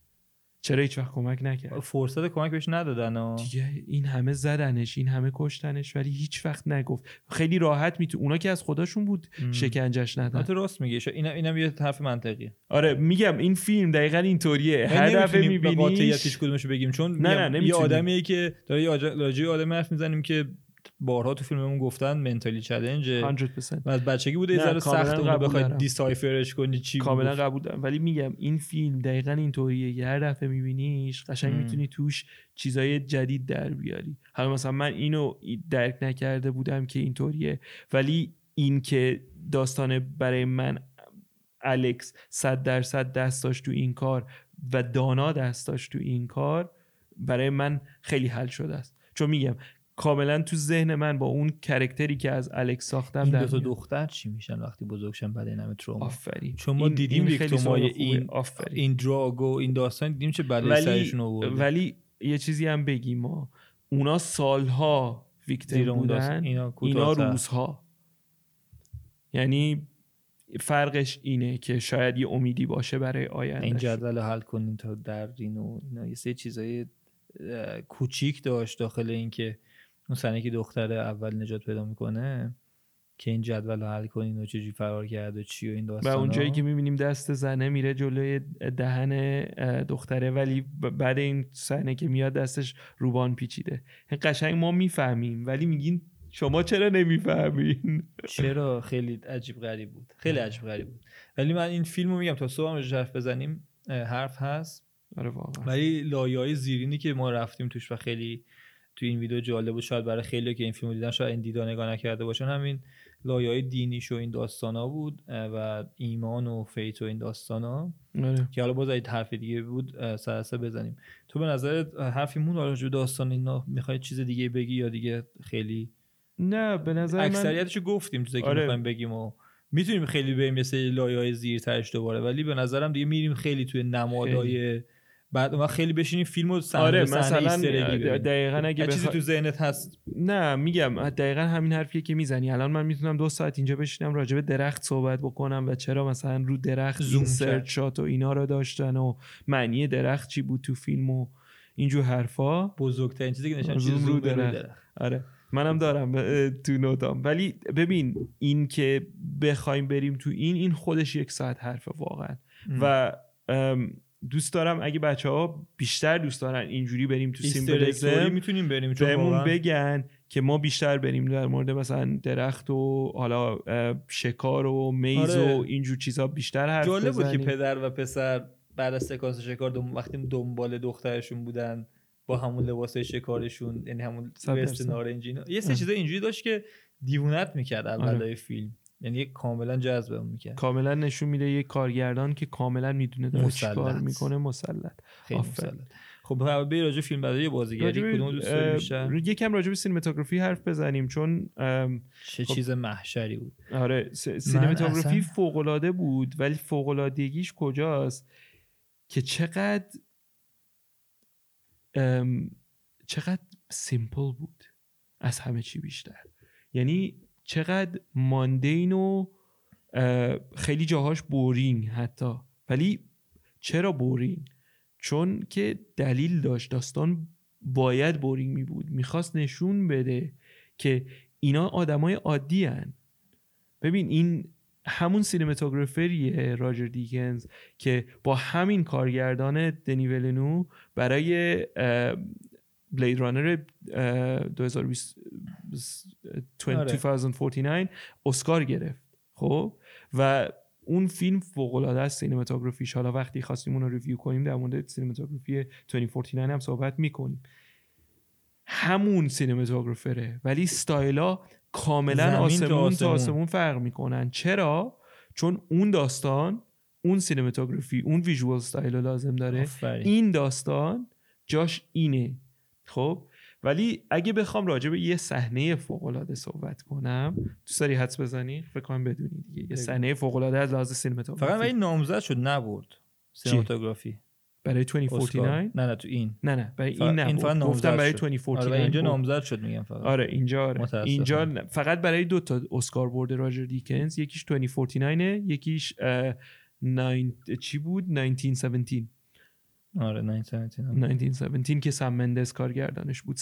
چرا هیچ وقت کمک نکرد؟ فرصت کمک بهش ندادن و... دیگه این همه زدنش این همه کشتنش ولی هیچ وقت نگفت. خیلی راحت میتون اونا که از خودشون بود ام. شکنجش ندن تو راست میگه. اینا اینم یه حرف منطقیه. آره میگم این فیلم دقیقا اینطوریه. هر دفعه میبینیش قاطعیتش کدومشو بگیم چون نه نه یه آدمیه که داره یه آدم حرف می‌زنیم که بارها تو فیلممون گفتن منتالی چالش و از بچگی بوده یه ذره سخت اون بخوای دیسایفرش کنی چی کاملا قبول دارم. ولی میگم این فیلم دقیقا اینطوریه یه هر دفعه میبینیش قشنگ می‌تونی توش چیزای جدید در بیاری. حالا مثلا من اینو درک نکرده بودم که اینطوریه. ولی این که داستان برای من الکس صد درصد دست داشت تو این کار و دانا دست داشت تو این کار برای من خیلی حل شده است. چون میگم کاملا تو ذهن من با اون کرکتری که از الکس ساختم این دو تا دختر چی میشن وقتی بزرگشن بعد این همه تروما؟ آفرین. چون ما دیدیم این این آفرین. این دراگو این داستان دیدیم چه بلای سرشون آورده. ولی یه چیزی هم بگیم ما. اونا سالها ویکتیم بودن. اینا, اینا روزها. یعنی فرقش اینه که شاید یه امیدی باشه برای آینده. این جدول حل کنین تا در اینو اینا. یه سه چیزای کوچیک داشت داخل این که اون سنه که دختر اول نجات پیدا می‌کنه که این جدول رو حل کنین و چجوری فرار کرد و چی و این داستان و اونجایی که می‌بینیم دست زنه میره جلوی دهن دختره ولی بعد این صحنه که میاد دستش روبان پیچیده. قشنگ ما می‌فهمیم ولی میگین شما چرا نمی‌فهمین؟ چرا؟ خیلی عجیب غریب بود. خیلی عجیب غریب بود. ولی من این فیلم رو میگم تا صبح هم حرف بزنیم حرف هست. آره ولی لایه زیرینی که ما رفتیم توش و خیلی تو این ویدیو جالب بود شاید برای خیلی که این فیلم دیدن شاید این دیدا نگاه نکرده باشن همین لایه های دینیش و این داستانا بود و ایمان و فیت و این داستانا آره. که حالا باز این حرف دیگه بود سرسه بزنیم تو به نظر حرفی مون راجع داستان اینا می‌خوای چیز دیگه بگی یا دیگه خیلی نه به نظر اکثریتشو گفتیم چیزی که آره. بگیم و می‌تونیم خیلی بریم مثل لایه های زیرترش دوباره ولی به نظرم دیگه میریم خیلی توی نمادای بعد ما خیلی بشینیم فیلم و آره مثلا دقیقا اگه چیزی تو ذهنت هست. نه میگم دقیقا همین حرفیه که می‌زنی. الان من می‌تونم دو ساعت اینجا بشینم راجع به درخت صحبت بکنم و چرا مثلا رو درخت زوم سرچ شات و اینا رو داشتن و معنی درخت چی بود تو فیلم و اینجور حرفا. بزرگترین چیزی که نشان زوم رو درخت. آره. منم دارم تو نوتام. ولی ببین این که بخوایم بریم تو این این خودش یک ساعت حرفه واقعا. و دوست دارم اگه بچه ها بیشتر دوست دارن اینجوری بریم تو سیمبلیزم می‌تونیم بریم چون بهمون بگن که ما بیشتر بریم در مورد مثلا درخت و حالا شکار و میز آره. و اینجور چیزا بیشتر حرف جالب بود که پدر و پسر بعد از سکانس شکار دم... وقتی دنبال دخترشون بودن با همون لباس شکارشون یعنی همون وست نارنجی یه سه چیزا اینجوری داشت که دیوونت می‌کرد اولای آره. فیلم یعنی کاملا جذبمون می‌کرد. کاملا نشون میده یه کارگردان که کاملا می‌دونه داره چیکار می‌کنه مسلط. خیلی مسلط. خب به راجع فیلم برداری بازیگری کدوم دوست داری یکم راجع به سینماتوگرافی حرف بزنیم چون چه خب چیز محشری بود. آره سینماتوگرافی اصلا... فوق العاده بود ولی فوق العادگیش کجاست؟ که چقدر چقدر سیمپل بود از همه چی بیشتر. یعنی چقدر mundane و خیلی جاهاش boring حتی. ولی چرا boring؟ چون که دلیل داشت. داستان باید boring می بود. می‌خواست نشون بده که اینا آدمای عادی هن. ببین این همون cinematographer یه راجر دیکنز که با همین کارگردان دنی ولنو برای Blade Runner 2020 2049 اسکار گرفت خب؟ و اون فیلم فوق العاده است cinematography ش. حالا وقتی خواستیم اون رو review کنیم در مورد cinematography 2049 هم صحبت می‌کنیم. همون cinematographer ه ولی ستایلا کاملا آسمون تا آسمون. فرق می‌کنن. چرا؟ چون اون داستان اون cinematography اون visual style لازم داره. این داستان جاش اینه. خب ولی اگه بخوام راجع به یه صحنه فوق العاده صحبت کنم دوست داری حدس بزنی؟ فکر کنم بدونی دیگه. یه صحنه فوق العاده از لحاظ سینماتوگرافی. فقط ولی نامزد شد نبرد. سینماتوگرافی. برای 2049 نه نه تو این. نه نه برای این نه گفتم برای 2049 آره اینجا نامزد شد میگم فقط. آره اینجا آره. اینجا فقط برای دو تا اسکار برده راجر دیکنز. یکیش 2049 یکیش 9 چی بود؟ 1917 آره 1917 که سم مندس کارگردانش بود.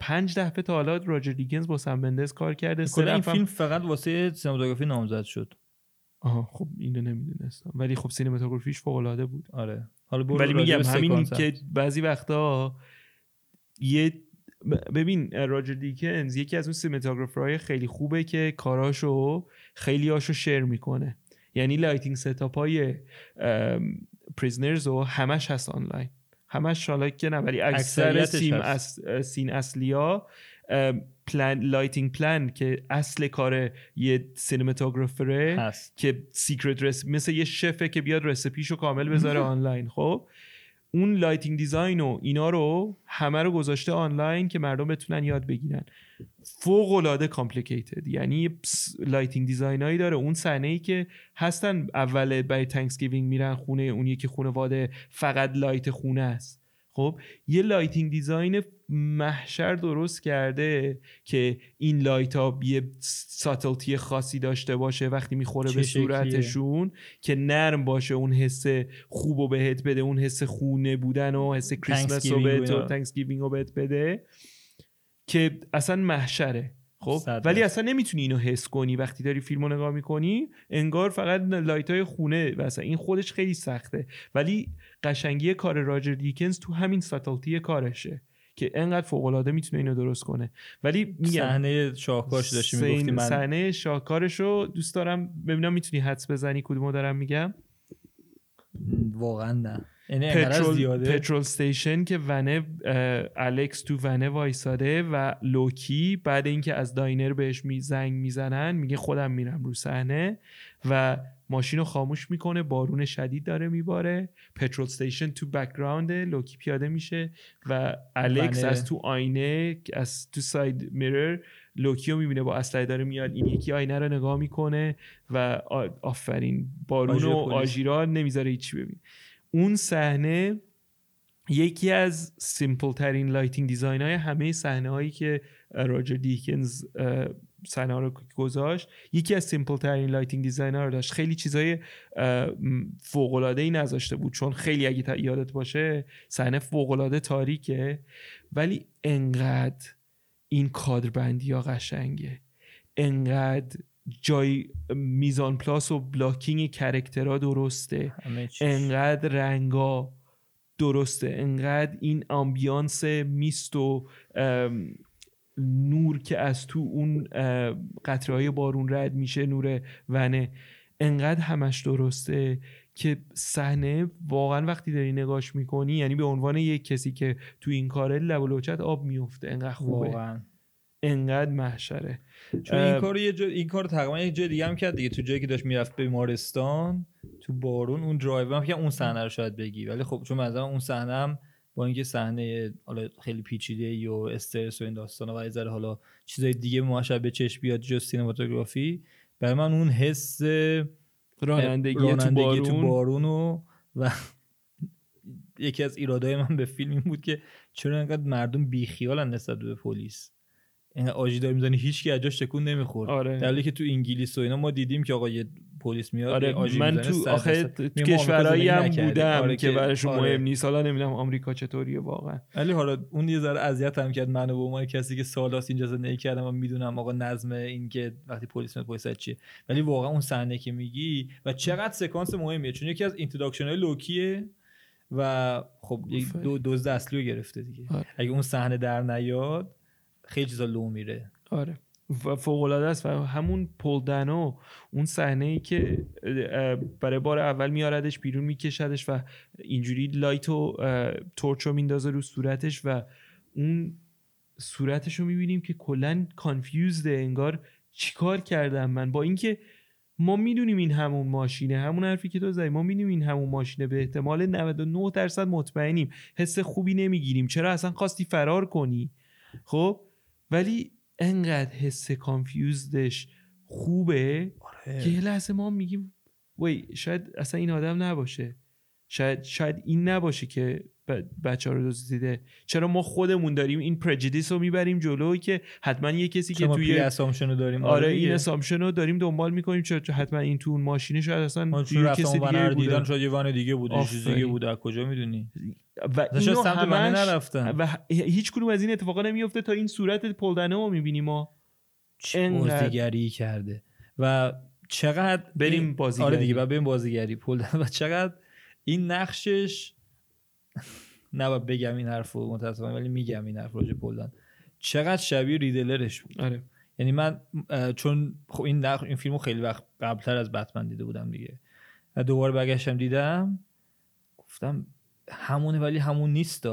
پنج دفعه تا حالا راجر دیگنز با سم مندس کار کرده. کل این فیلم فقط واسه سینماتوگرافی نامزد شد. آها خب اینو نمی‌دونستم. ولی خب سینماتوگرافیش فوق العاده بود. آره. حالا ولی میگم همین که بعضی وقتا یه ببین راجر دیکنز یکی از اون سینماتوگرافرهای خیلی خوبه که کاراشو خیلی هاشو share می‌کنه. یعنی lighting setup های Prisoners و همش هست آنلاین. همش حالا که نه ولی اکثر سیم اس... سین اصلیا plan lighting plan که اصل کار یه cinematographer ه هست. که secret رس مثل یه chef ه که بیاد recipe شو کامل بذاره آنلاین. خب؟ اون lighting design و اینا رو همه رو گذاشته آنلاین که مردم بتونن یاد بگیرن. فوق العاده complicated یعنی lighting design هایی داره. اون صحنه ای که هستن اول برای Thanksgiving میرن خونه اون یکی خانواده فقط light خونه است. خب یه lighting design محشر درست کرده که این light ها یه subtlety خاصی داشته باشه وقتی می‌خوره به صورتشون که نرم باشه اون حس خوب و بهت بده اون حس خونه بودن و حس کریسمس رو بهت و رو بهت بده. که اصلا محشره. خب؟ ولی اصلا نمی‌تونی اینو حس کنی وقتی داری فیلمو نگاه می‌کنی انگار فقط لایت های خونه و این خودش خیلی سخته. ولی قشنگی کار راجر دیکنز تو همین ساتلتی کارشه که انقدر فوق العاده می‌تونه اینو درست کنه. ولی میگم صحنه شاهکارش داشتی می‌گفتی من. صحنه شاهکارشو دوست دارم ببینم می‌تونی حدس بزنی کدومو دارم میگم. واقعا نه. یعنی petrol, petrol station که ونه الکس تو ونه وایساده و لوکی بعد اینکه از diner بهش می زنگ می‌زنن میگه خودم میرم رو صحنه و ماشین رو خاموش می‌کنه بارون شدید داره میباره. petrol station تو background ه لوکی پیاده میشه و الکس از تو آینه از تو side mirror لوکی رو می‌بینه. با اسلحه داره میاد این یکی آینه رو نگاه می‌کنه و آفرین بارون و آژیرا نمی‌ذاره هیچی ببین. اون صحنه یکی از simple ترین lighting design های همه صحنه هایی که راجر دیکنز صحنه رو گذاشت یکی از simple ترین lighting design ها رو داشت. خیلی چیزای فوق العاده ای نذاشته بود چون خیلی اگه یادت باشه صحنه فوق العاده تاریکه ولی انقدر این کادر بندی ها قشنگه. انقدر جای mise en place و blocking character ها درسته. انقدر رنگا درسته. انقدر این ambience mist و نور که از تو اون قطره های بارون رد میشه نور van ه. انقدر همش درسته که صحنه واقعا وقتی داری نگاش می‌کنی یعنی به عنوان یک کسی که تو این کاره لب و آب میفته انقدر خوبه. انقدر محشره. چون این کار یه جا... این کار تقریبا یه جای دیگه هم کرد دیگه. تو جایی که داشت می‌رفت به بیمارستان تو بارون اون درایو هم اون صحنه رو شاید بگی. ولی خب چون مثلا اون صحنه هم با اینکه صحنه حالا خیلی پیچیده و استرس و این داستان و یه حالا چیزای دیگه ما شاید به چشم بیاد جز سینماتوگرافی برای من اون حس رانندگی, رانندگی تو بارون, تو بارون؟ و, و یکی از ایرادهای من به فیلم این بود که چرا انقدر مردم بیخیالن نسبت به پلیس. این آجی داری می‌زنی هیچ کی اجاش تکون نمی‌خورد. آره. در که تو انگلیس و اینا ما دیدیم که آقا یه پلیس میاد آره آجی من تو آخه کشورایی هم بودم آره که براشون آره. مهم نیست. حالا نمی‌دونم آمریکا چطوریه واقعا. ولی حالا اون یه ذره اذیت هم کرد منو به عنوان کسی که سالاس اینجا زندگی کردم و می‌دونم آقا نظم این که وقتی پلیس میاد پلیس چیه. ولی واقعا اون صحنه که میگی و چقدر سکانس مهمیه چون یکی از introduction های لوکیه و خب دو دوز اصلی رو گرفته دیگه. آره. اگه اون صحنه در نیاد خیلی چیزا لو میره. آره. و فوق العاده است. و همون پولدنو اون صحنه ای که برای بار اول میاردش بیرون میکشدش و اینجوری لایت و تورچ رو میندازه رو صورتش و اون صورتش رو می‌بینیم که کلا کانفیوزده انگار چیکار کردم من. با اینکه ما می‌دونیم این همون ماشینه. همون حرفی که تو زدی. ما می‌دونیم این همون ماشینه. به احتمال 99 درصد مطمئنیم. حس خوبی نمی‌گیریم. چرا اصلا خواستی فرار کنی؟ خب؟ ولی انقدر حس confused ش خوبه آره. که یه لحظه ما میگیم وی شاید اصلا این آدم نباشه شاید شاید این نباشه که بچه ها رو دزدیده چرا ما خودمون داریم این prejudice رو می‌بریم جلو که حتما یه کسی که توی assumption رو داریم آره, آره این assumption رو داریم دنبال می‌کنیم. چرا حتما این تو اون ماشینه شاید اصلا یه کسی دیگه بوده شاید یه van دیگه بوده چیز دیگه بوده از کجا می‌دونی؟ و اینو همش نرفتن. و هیچ کدوم از این اتفاقا نمیفته تا این صورت پلدنه رو می‌بینیم ما. بازیگری کرده. و چقدر بریم بازیگری آره دیگه بریم بازیگری. پلدنه و چقدر این نقشش نباید بگم این حرف رو متاسفانه ولی میگم این حرف راجع پولدن چقدر شبیه ریدلرش بود. آره. یعنی من چون خب این نخ... این فیلمو خیلی وقت قبلتر از بتمن دیده بودم دیگه. دوباره برگشتم دیدم گفتم همونه ولی همون نیست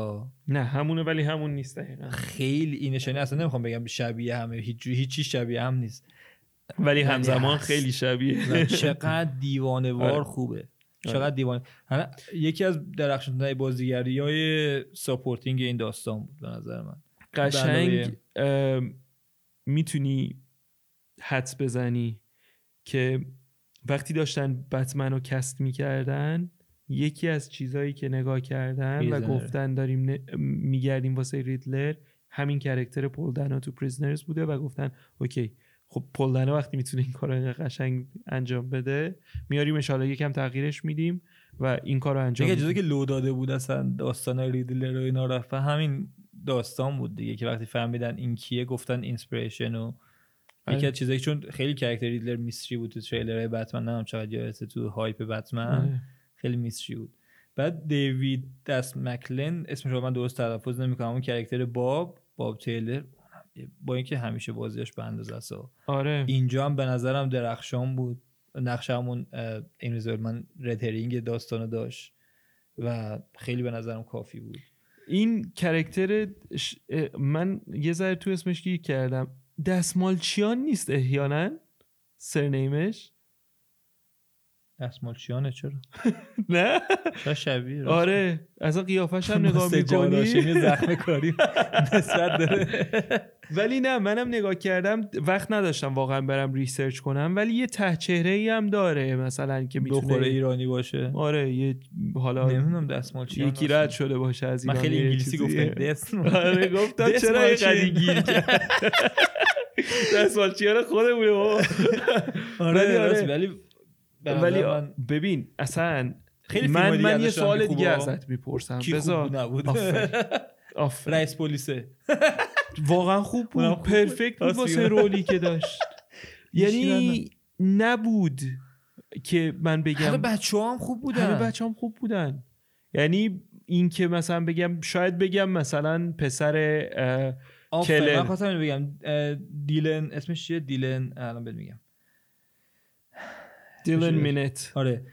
نه همونه ولی همون نیست خیلی این نشانی اصلا نمی‌خوام بگم شبیه همه هیچ هیچی شبیه هم نیست. ولی همزمان خیلی شبیه. چقدر دیوانه‌وار آره. خوبه. چقدر آره. دیوانه یکی از درخشان بازیگری های supporting این داستان بود به نظر من. قشنگ می‌تونی حدس بزنی که وقتی داشتن بتمن رو cast می‌کردن یکی از چیزهایی که نگاه کردن و گفتن داریم میگردیم واسه Riddler همین character پل دنو تو Prisoners بوده و گفتن okay خب پل دنو وقتی می‌تونه این کار قشنگ انجام بده میاریم ان یکم تغییرش میدیم و این کار رو انجام میدیم. که لو داده بود اصلا داستان Riddler و اینا رفت همین داستان بود دیگه که وقتی فهمیدن این کیه گفتن inspiration و یکی از چیزایی چون خیلی character Riddler mystery بود تو تریلر بتمن نه چقدر یادته تو hype بتمن خیلی mystery بود. بعد دیوید دستمالچیان اسمش رو من درست تلفظ نمی‌کنم اون character باب باب تیلر. با اینکه همیشه بازیش به اندازه است. آره. اینجا هم به نظرم درخشان بود. نقش همون این من رد داستانو داشت و خیلی به نظرم کافی بود. این character من یه ذره تو اسمش گیر کردم. دستمالچیان نیست احیانا؟ surname ش؟ دستمالچیانه چرا؟ نه. شبیه؟ آره. اصلا قیافش هم نگاه می‌کنی؟ زخم کاری نسبت داره. ولی نه منم نگاه کردم وقت نداشتم واقعا برم research کنم ولی یه ته چهره ای هم داره مثلا که می‌تونه دو ایرانی باشه. آره یه حالا نمی‌دونم دستمال چی یکی رد شده باشه از من خیلی انگلیسی گفتم دست آره گفتم چرا اینقدر گیر کرد. دستمال چیان خودمونه آره ولی ولی ببین اصلا خیلی من من یه سوال دیگه ازت می‌پرسم. بذار. نبود. رئیس پلیسه. واقعا خوب بود. پرفکت بود واسه رولی که داشت. یعنی نبود که من بگم همه بچه هم خوب بودن. همه بچه هم خوب بودن. یعنی این که مثلا بگم شاید بگم مثلا پسر کلر من خواستم بگم. دیلن اسمش چیه؟ دیلن. الان بهت میگم. دیلن مینت. آره.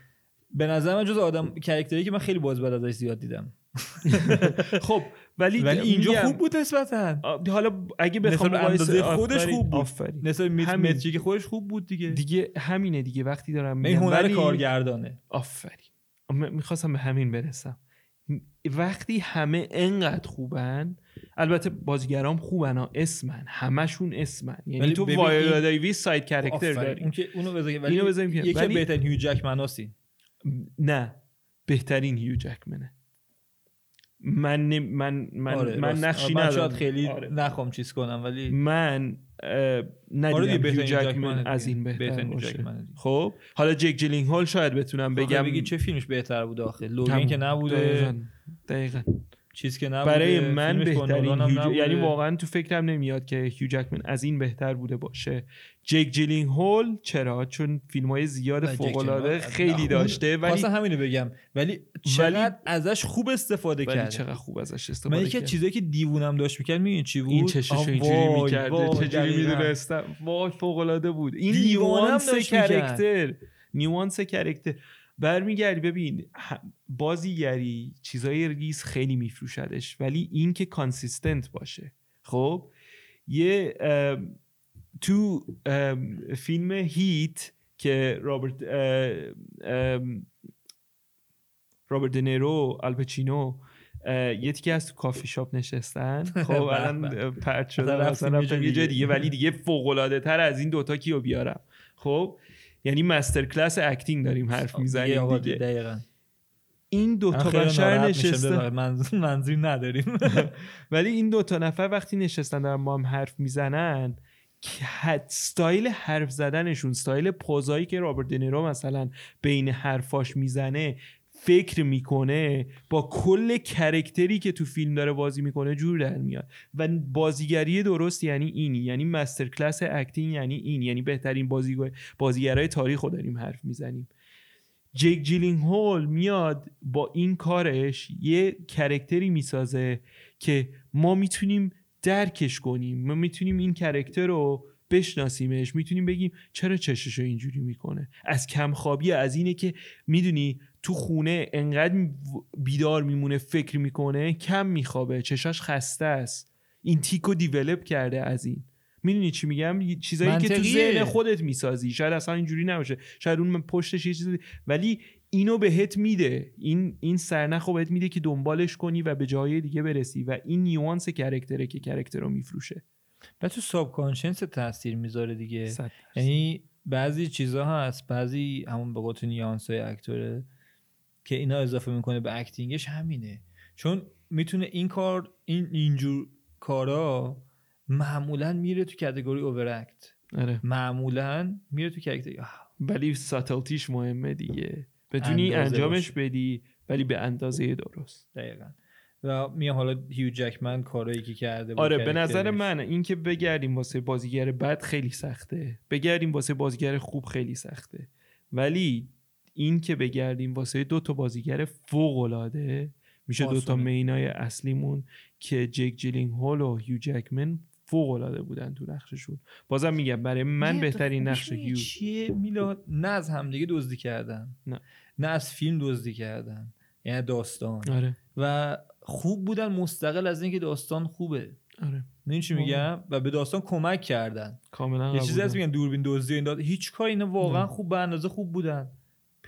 به نظر من جز آدم character ی که من خیلی باز بعد ازش زیاد دیدم. خب ولی ولی اینجا خوب بود نسبتا. حالا اگه بخوام مقایسه- اندازه خودش خوب بود. نسبت که خودش خوب بود دیگه. دیگه همینه دیگه وقتی دارم میگم هنر ولی- کارگردانه. آفرین. می‌خواستم به همین برسم. وقتی همه انقدر خوبن البته بازیگرام خوبن ها awesome ن. همشون awesome ن. یعنی تو وایولا دیویس side character. داری. اون که اونو بذاریم ولی اینو بذاریم یکی بهترین هیو جکمناسی نه. بهترین هیو جکمنه. من نم- من من آره، من. نقشی من ندارم شاید خیلی آره. نخوام چیز کنم ولی من آره ندیدم هیو جکمن از. این بهتر باشه. خب حالا جک جیلنهال شاید بتونم بگم بگی چه فیلمش بهتر بود آخه تموم. که نبوده دقیقاً. دقیقاً. چیز که نبوده برای من بهترین نولان هم هیو ج- نبوده. یعنی واقعا تو فکرم نمیاد که هیو جکمن از این بهتر بوده باشه. جک جیلنهال چرا؟ چون فیلم های زیاد فوق العاده خیلی داشته ولی خواستم همینو بگم. ولی چقدر ازش خوب استفاده ولی کرد چقدر خوب ازش من استفاده یکی از کرد. چیزایی که دیوونم داشت می‌کرد می‌دونی چی بود؟ این چشش اینجوری چجوری دقیقاً. می‌دونستم؟ وای فوق العاده بود. این دیوانم nuance داشت می‌کرد. character nuance character برمیگردی ببین بازیگری چیزای ریز خیلی میفروشدش ولی این که consistent باشه. خب؟ یه ام، تو ام، فیلم Heat که رابرت ام، رابرت دنیرو آل پاچینو یه تیکه از تو کافی شاپ نشستن. خب الان. پرت شده مثلا یه جای دیگه. دیگه ولی دیگه. فوق العاده تر از این دوتا کیو بیارم. خب؟ یعنی masterclass acting داریم حرف می‌زنیم دیگه. دقیقاً. این دو تا بشر منظور منظوری نداریم. ولی این دو تا نفر وقتی نشستن دارن با هم حرف می‌زنن استایل حرف زدنشون style pause ایی که رابرت دنیرو مثلا بین حرفاش می‌زنه فکر می‌کنه با کل character ی که تو فیلم داره بازی می‌کنه جور در میاد. و بازیگری درست یعنی اینی یعنی masterclass acting یعنی این یعنی بهترین بازیگر بازیگرای تاریخ رو داریم حرف می‌زنیم. جیک جیلنهال میاد با این کارش یه character ی می‌سازه که ما می‌تونیم درکش کنیم. ما می‌تونیم این character رو بشناسیمش. می‌تونیم بگیم چرا چششو اینجوری می‌کنه؟ از کمخوابی از اینه که می‌دونی تو خونه انقدر بیدار میمونه فکر می‌کنه کم میخوابه چشاش خسته است. این تیکو develop کرده از این. می‌دونی چی میگم؟ چیزایی که تو منطقیه. ذهن خودت می‌سازی. شاید اصلا اینجوری نباشه. شاید اون پشتش یه چیزی ولی اینو بهت میده. این این سرنخو بهت میده که دنبالش کنی و به جای دیگه برسی و این nuance character ه که character رو میفروشه. و تو subconscious تاثیر می‌ذاره دیگه. یعنی بعضی چیزها هست. بعضی همون به قول nuance های actor ه. که اینا اضافه می‌کنه به acting ش همینه. چون می‌تونه این کار این اینجور کارا معمولا میره تو category overact آره. معمولا میره تو category ولی subtlety ش مهمه دیگه. اندازه انجامش باشه. بدی ولی به اندازه درست. دقیقا. و میام حالا هیو جکمن کارایی که کرده آره به نظر. من اینکه بگردیم واسه بازیگر بد خیلی سخته. بگردیم واسه بازیگر خوب خیلی سخته. ولی این که بگردیم واسه دو تا بازیگر فوق العاده میشه دو تا. main ای اصلیمون که جیک جیلنهال و هیو جکمن فوق العاده بودن تو نقششون. بازم میگم برای من بهترین نقش هیو. چیه؟ میلاد نه از همدیگه دزدی کردن. نه. نه از فیلم دزدی کردن. یعنی داستان. آره. و خوب بودن مستقل از اینکه داستان خوبه. آره. می‌دونی چی میگم؟ و به داستان کمک کردن. کاملا یه چیزی. هست میگن دوربین دزدی این داد هیچ کار اینا واقعا نه. خوب به اندازه خوب بودن.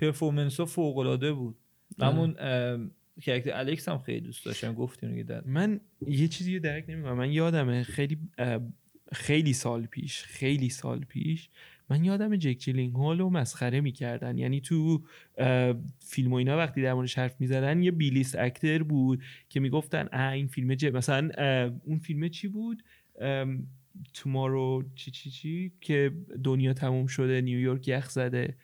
پرفورمنس ها فوق العاده بود. همون کرکتر الکس هم خیلی دوست داشتم گفتیم دیگه در من یه چیزی رو درک نمی‌کنم. من یادمه خیلی خیلی سال پیش خیلی سال پیش من یادم جک جیلینگ هول رو مسخره می‌کردن. یعنی تو فیلم و اینا وقتی در موردش حرف می‌زدن یه بیلیست اکتر بود که می‌گفتن اه این فیلم جه مثلا اون فیلم چی بود؟ تومارو چی چی چی که دنیا تموم شده نیویورک یخ زده.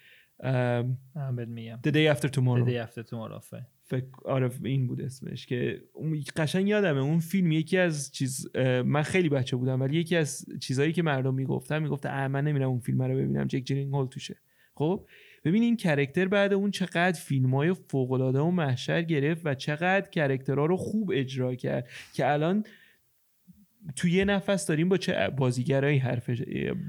بهت میگم. The Day After Tomorrow. دی هفته تو مرافه فکر آره این بود اسمش که اون- قشنگ یادمه اون فیلم یکی از چیز من خیلی بچه بودم ولی یکی از چیزهایی که مردم می‌گفتن می‌گفتن اه من نمیرم اون فیلم رو ببینم جیک جیلنهال توشه. خب ببین این character بعد اون چقدر فیلم های فوق العاده و محشر گرفت و چقدر character ها رو خوب اجرا کرد که الان تو یه نفس داریم با چه بازیگرایی حرف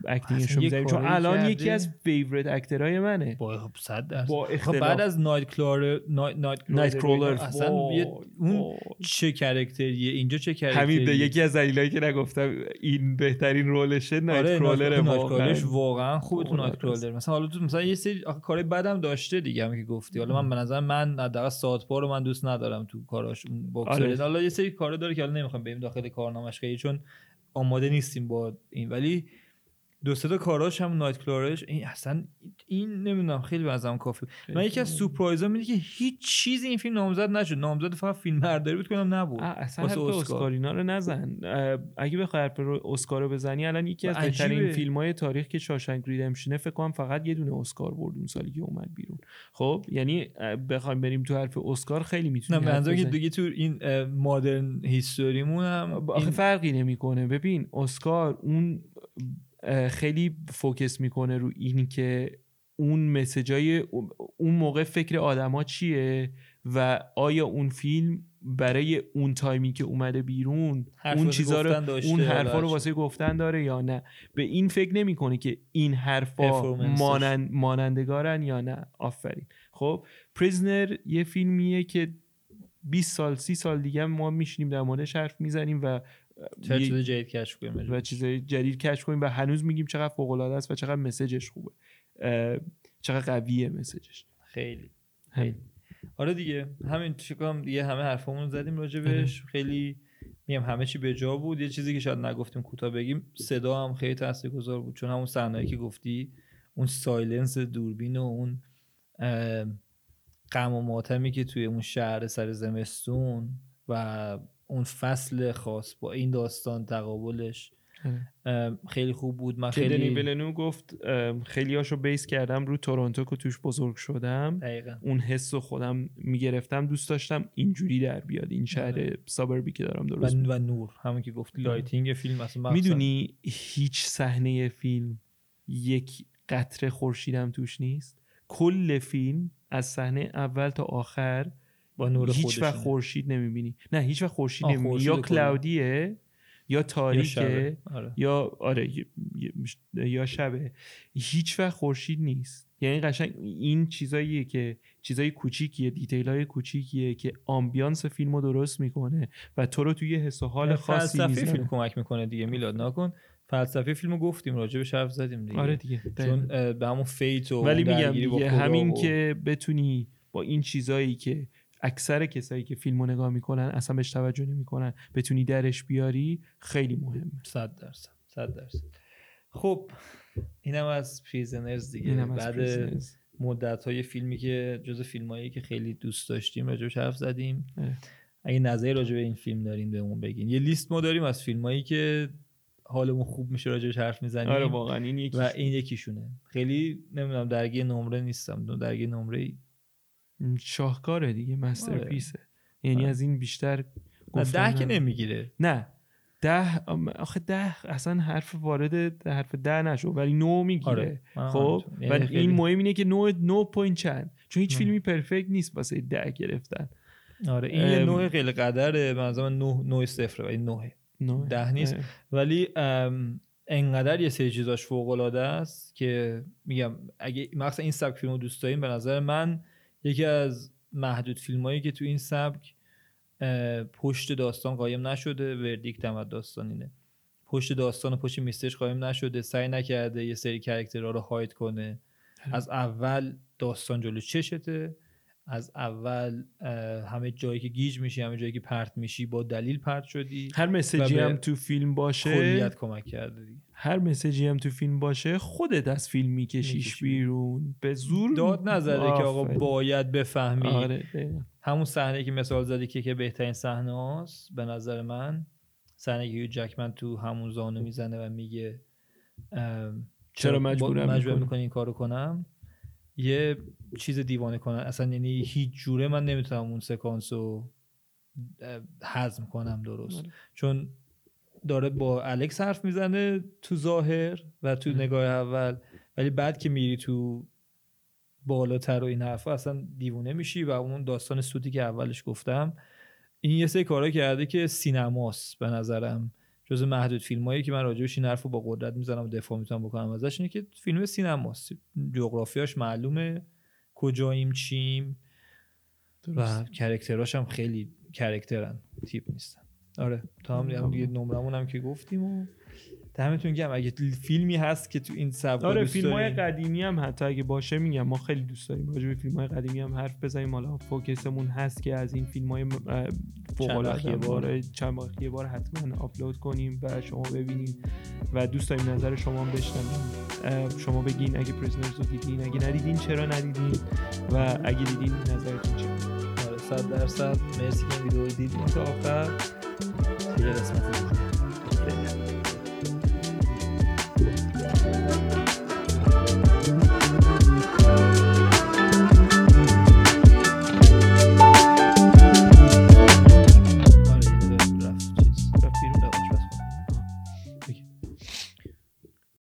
acting شو می‌زنیم؟ چون الان یکی از favorite actor های منه. با صد با خب اختلاف. بعد از Nightcrawler night, Nightcrawler اصلا اون. چه کرکتریه اینجا چه کرکتریه همین به یکی از دلایلی که نگفتم این بهترین رولشه نایت آره کرولر واقعا. واقعا خوبه تو نایت. کرولر مثلا حالا تو مثلا یه سری کارهای بدم داشته دیگه هم که گفتی. حالا من به نظر من حداقل ساعت رو من دوست ندارم تو کاراش اون بوکسر آره. حالا یه سری کارا داره که حالا نمی‌خوام بریم داخل کارنامش خیلی چون آماده نیستیم با این. ولی دو سه تا کاراش هم نایت کلارش این اصلا این نمی‌دونم خیلی بازم کافی من یکی از سورپرایزا اینه که هیچ چیزی این فیلم نامزد نشد. نامزد فقط فیلم برداری بود کنم نبود. اصلا حرف اسکار. اسکارینا رو نزن. اگه بخوای حرف رو اسکار رو بزنی الان یکی از. بهترین فیلم های تاریخ که شاشنگ ریدمشنه فکر کنم فقط یه دونه اسکار برد اون سالی که اومد بیرون. خب یعنی بخوایم بریم تو حرف اسکار خیلی نه می‌تونیم منظورم که دیگه تو این مادرن هیستوریمون هم آخه فرقی نمی‌کنه. ببین اسکار اون خیلی فوکس می‌کنه رو این که اون مسجای اون موقع فکر آدما چیه و آیا اون فیلم برای اون تایمی که اومده بیرون اون چیزا رو اون حرفا رو. واسه گفتن داره یا نه به این فکر نمی‌کنه که این حرفا. مانند مانندگارن یا نه آفرین خب پریزنر یه فیلمیه که 20 سال 30 سال دیگه ما میشینیم در موردش حرف می‌زنیم و یه- چیز جدید کشف کنیم و چیزای جدید کشف کنیم و هنوز میگیم چقدر فوق العاده است و چقدر message ش خوبه. چقدر قویه message ش. خیلی. خیلی. آره دیگه همین چیکام دیگه همه حرفامون زدیم راجع بهش خیلی میگم همه چی به جا بود. یه چیزی که شاید نگفتیم کوتاه بگیم صدا هم خیلی تاثیرگذار بود. چون همون صحنه‌ای که گفتی اون silence دوربین و اون غم و ماتمی که توی اون شهر سر زمستون و اون فصل خاص با این داستان تقابلش اه، خیلی خوب بود. من که دنی ویلنو گفت خیلی هاشو base کردم رو تورنتو که توش بزرگ شدم. دقیقا. اون حس رو خودم می‌گرفتم دوست داشتم اینجوری در بیاد این شهر آره. suburb ی که دارم و, درست و نور همون که گفتی lighting فیلم اصلا می‌دونی هیچ صحنه فیلم یک قطره خورشیدم توش نیست؟ کل فیلم از صحنه اول تا آخر با نور هیچ. وقت خورشید نمی‌بینی نه هیچ وقت خورشید نمی‌بینی یا کلا. cloudy ه یا یا تاریکه شبه. آره. یا آره یا شبه هیچ وقت خورشید نیست یعنی قشنگ این چیزاییه که چیزای کوچیکیه detail های کوچیکیه که ambiance فیلم رو درست می‌کنه و تو رو توی حس و حال خاصی فلسفه می‌زنه فیلم کمک می‌کنه دیگه میلاد نکن فلسفه فیلم رو گفتیم راجع به حرف زدیم دیگه آره دیگه. چون به همون faith و ولی میگم دیگه همین و- که بتونی با این چیزایی که اکثر کسایی که فیلمو نگاه می‌کنن اصلا بهش توجه نمی‌کنن. بتونی درش بیاری خیلی مهمه. صد درصد صد درصد. خب اینم از پریزنرز دیگه. اینم از بعد Prisoners. مدت های فیلمی که جز فیلم هایی که خیلی دوست داشتیم راجبش حرف زدیم. اه. اگه نظری راجع به این فیلم دارین بهمون بگین. یه لیست ما داریم از فیلم هایی که حالمون خوب میشه راجبش حرف می‌زنیم. آره واقعا این یکی و این یکیشونه. خیلی نمی‌دونم درگیر نمره نیستم. درگیر نمره ای شاهکاره دیگه مسترپیسه یعنی آره. از این بیشتر ده که. نمی‌گیره نه ده آخه ده اصلا حرف وارد حرف ده نشو ولی نو می‌گیره آره خب. و یعنی این خیلی- مهم اینه که نو نو پوینت چند چون هیچ. فیلمی پرفکت نیست واسه ده گرفتن آره این یه. نوع قیل قدره من نه نوع صفره ولی نوعه نو ده نیست. اه. ولی انقدر یه سری چیزاش فوق العاده است که میگم اگه مثلا این سبک فیلم رو دوست دارین به نظر من یکی از محدود فیلمایی که تو این سبک پشت داستان قایم نشده verdict هم داستان اینه. پشت داستان و پشت mystery ش قایم نشده سعی نکرده یه سری character ها رو hide کنه. از اول داستان جلو چشته از اول همه جایی که گیج میشی همه جایی که پرت میشی با دلیل پرت شدی هر message ی هم تو فیلم باشه کلیت کمک کرده دیگه هر مسیجی هم تو فیلم باشه خودت از فیلم میکشیش می‌کشی. بیرون به زور داد نزده که آقا. باید بفهمی آره دقیقاً. همون صحنه که مثال زدی که که بهترین صحنه هست به نظر من صحنه که جکمن تو همون زانو می‌زنه و میگه چرا مجبورم مجبور؟ می‌کنی این کارو کنم یه چیز دیوانه کنن. اصلا یعنی هیچ جوره من نمی‌تونم اون سکانس رو هضم کنم درست. آره. چون داره با الکس حرف می‌زنه تو ظاهر و تو نگاه اول. ولی بعد که میری تو بالاتر و این حرفا اصلا دیوونه میشی و اون داستان سوتی که اولش گفتم این یه سری کارا کرده که سینماست به نظرم. جز محدود فیلمایی که من راجبش این حرفو با قدرت می‌زنم و دفاع می‌تونم بکنم ازش اینه که فیلم سینماست. جغرافیاش معلومه. کجاییم چیم؟ و character اش هم خیلی character ن تیپ نیستن. آره تا هم دیگه نمرمون هم که گفتیم و دمتون گرم. اگه فیلمی هست که تو این سبک آره فیلم های قدیمی هم حتی اگه باشه میگم. ما خیلی دوست داریم راجع به فیلم های قدیمی هم حرف بزنیم. حالا focus مون هست که از این فیلم های فوق العاده بار. چند یه بار حتما آپلود کنیم و شما ببینیم و دوست داریم نظر شما هم بشنویم. شما بگین اگه Prisoners رو دیدین اگه ندیدین چرا ندیدین و اگه دیدین نظرتون چیه؟ آره 100 درصد. مرسی که ویدیو دیدین. تا آخر. دیگه قسمت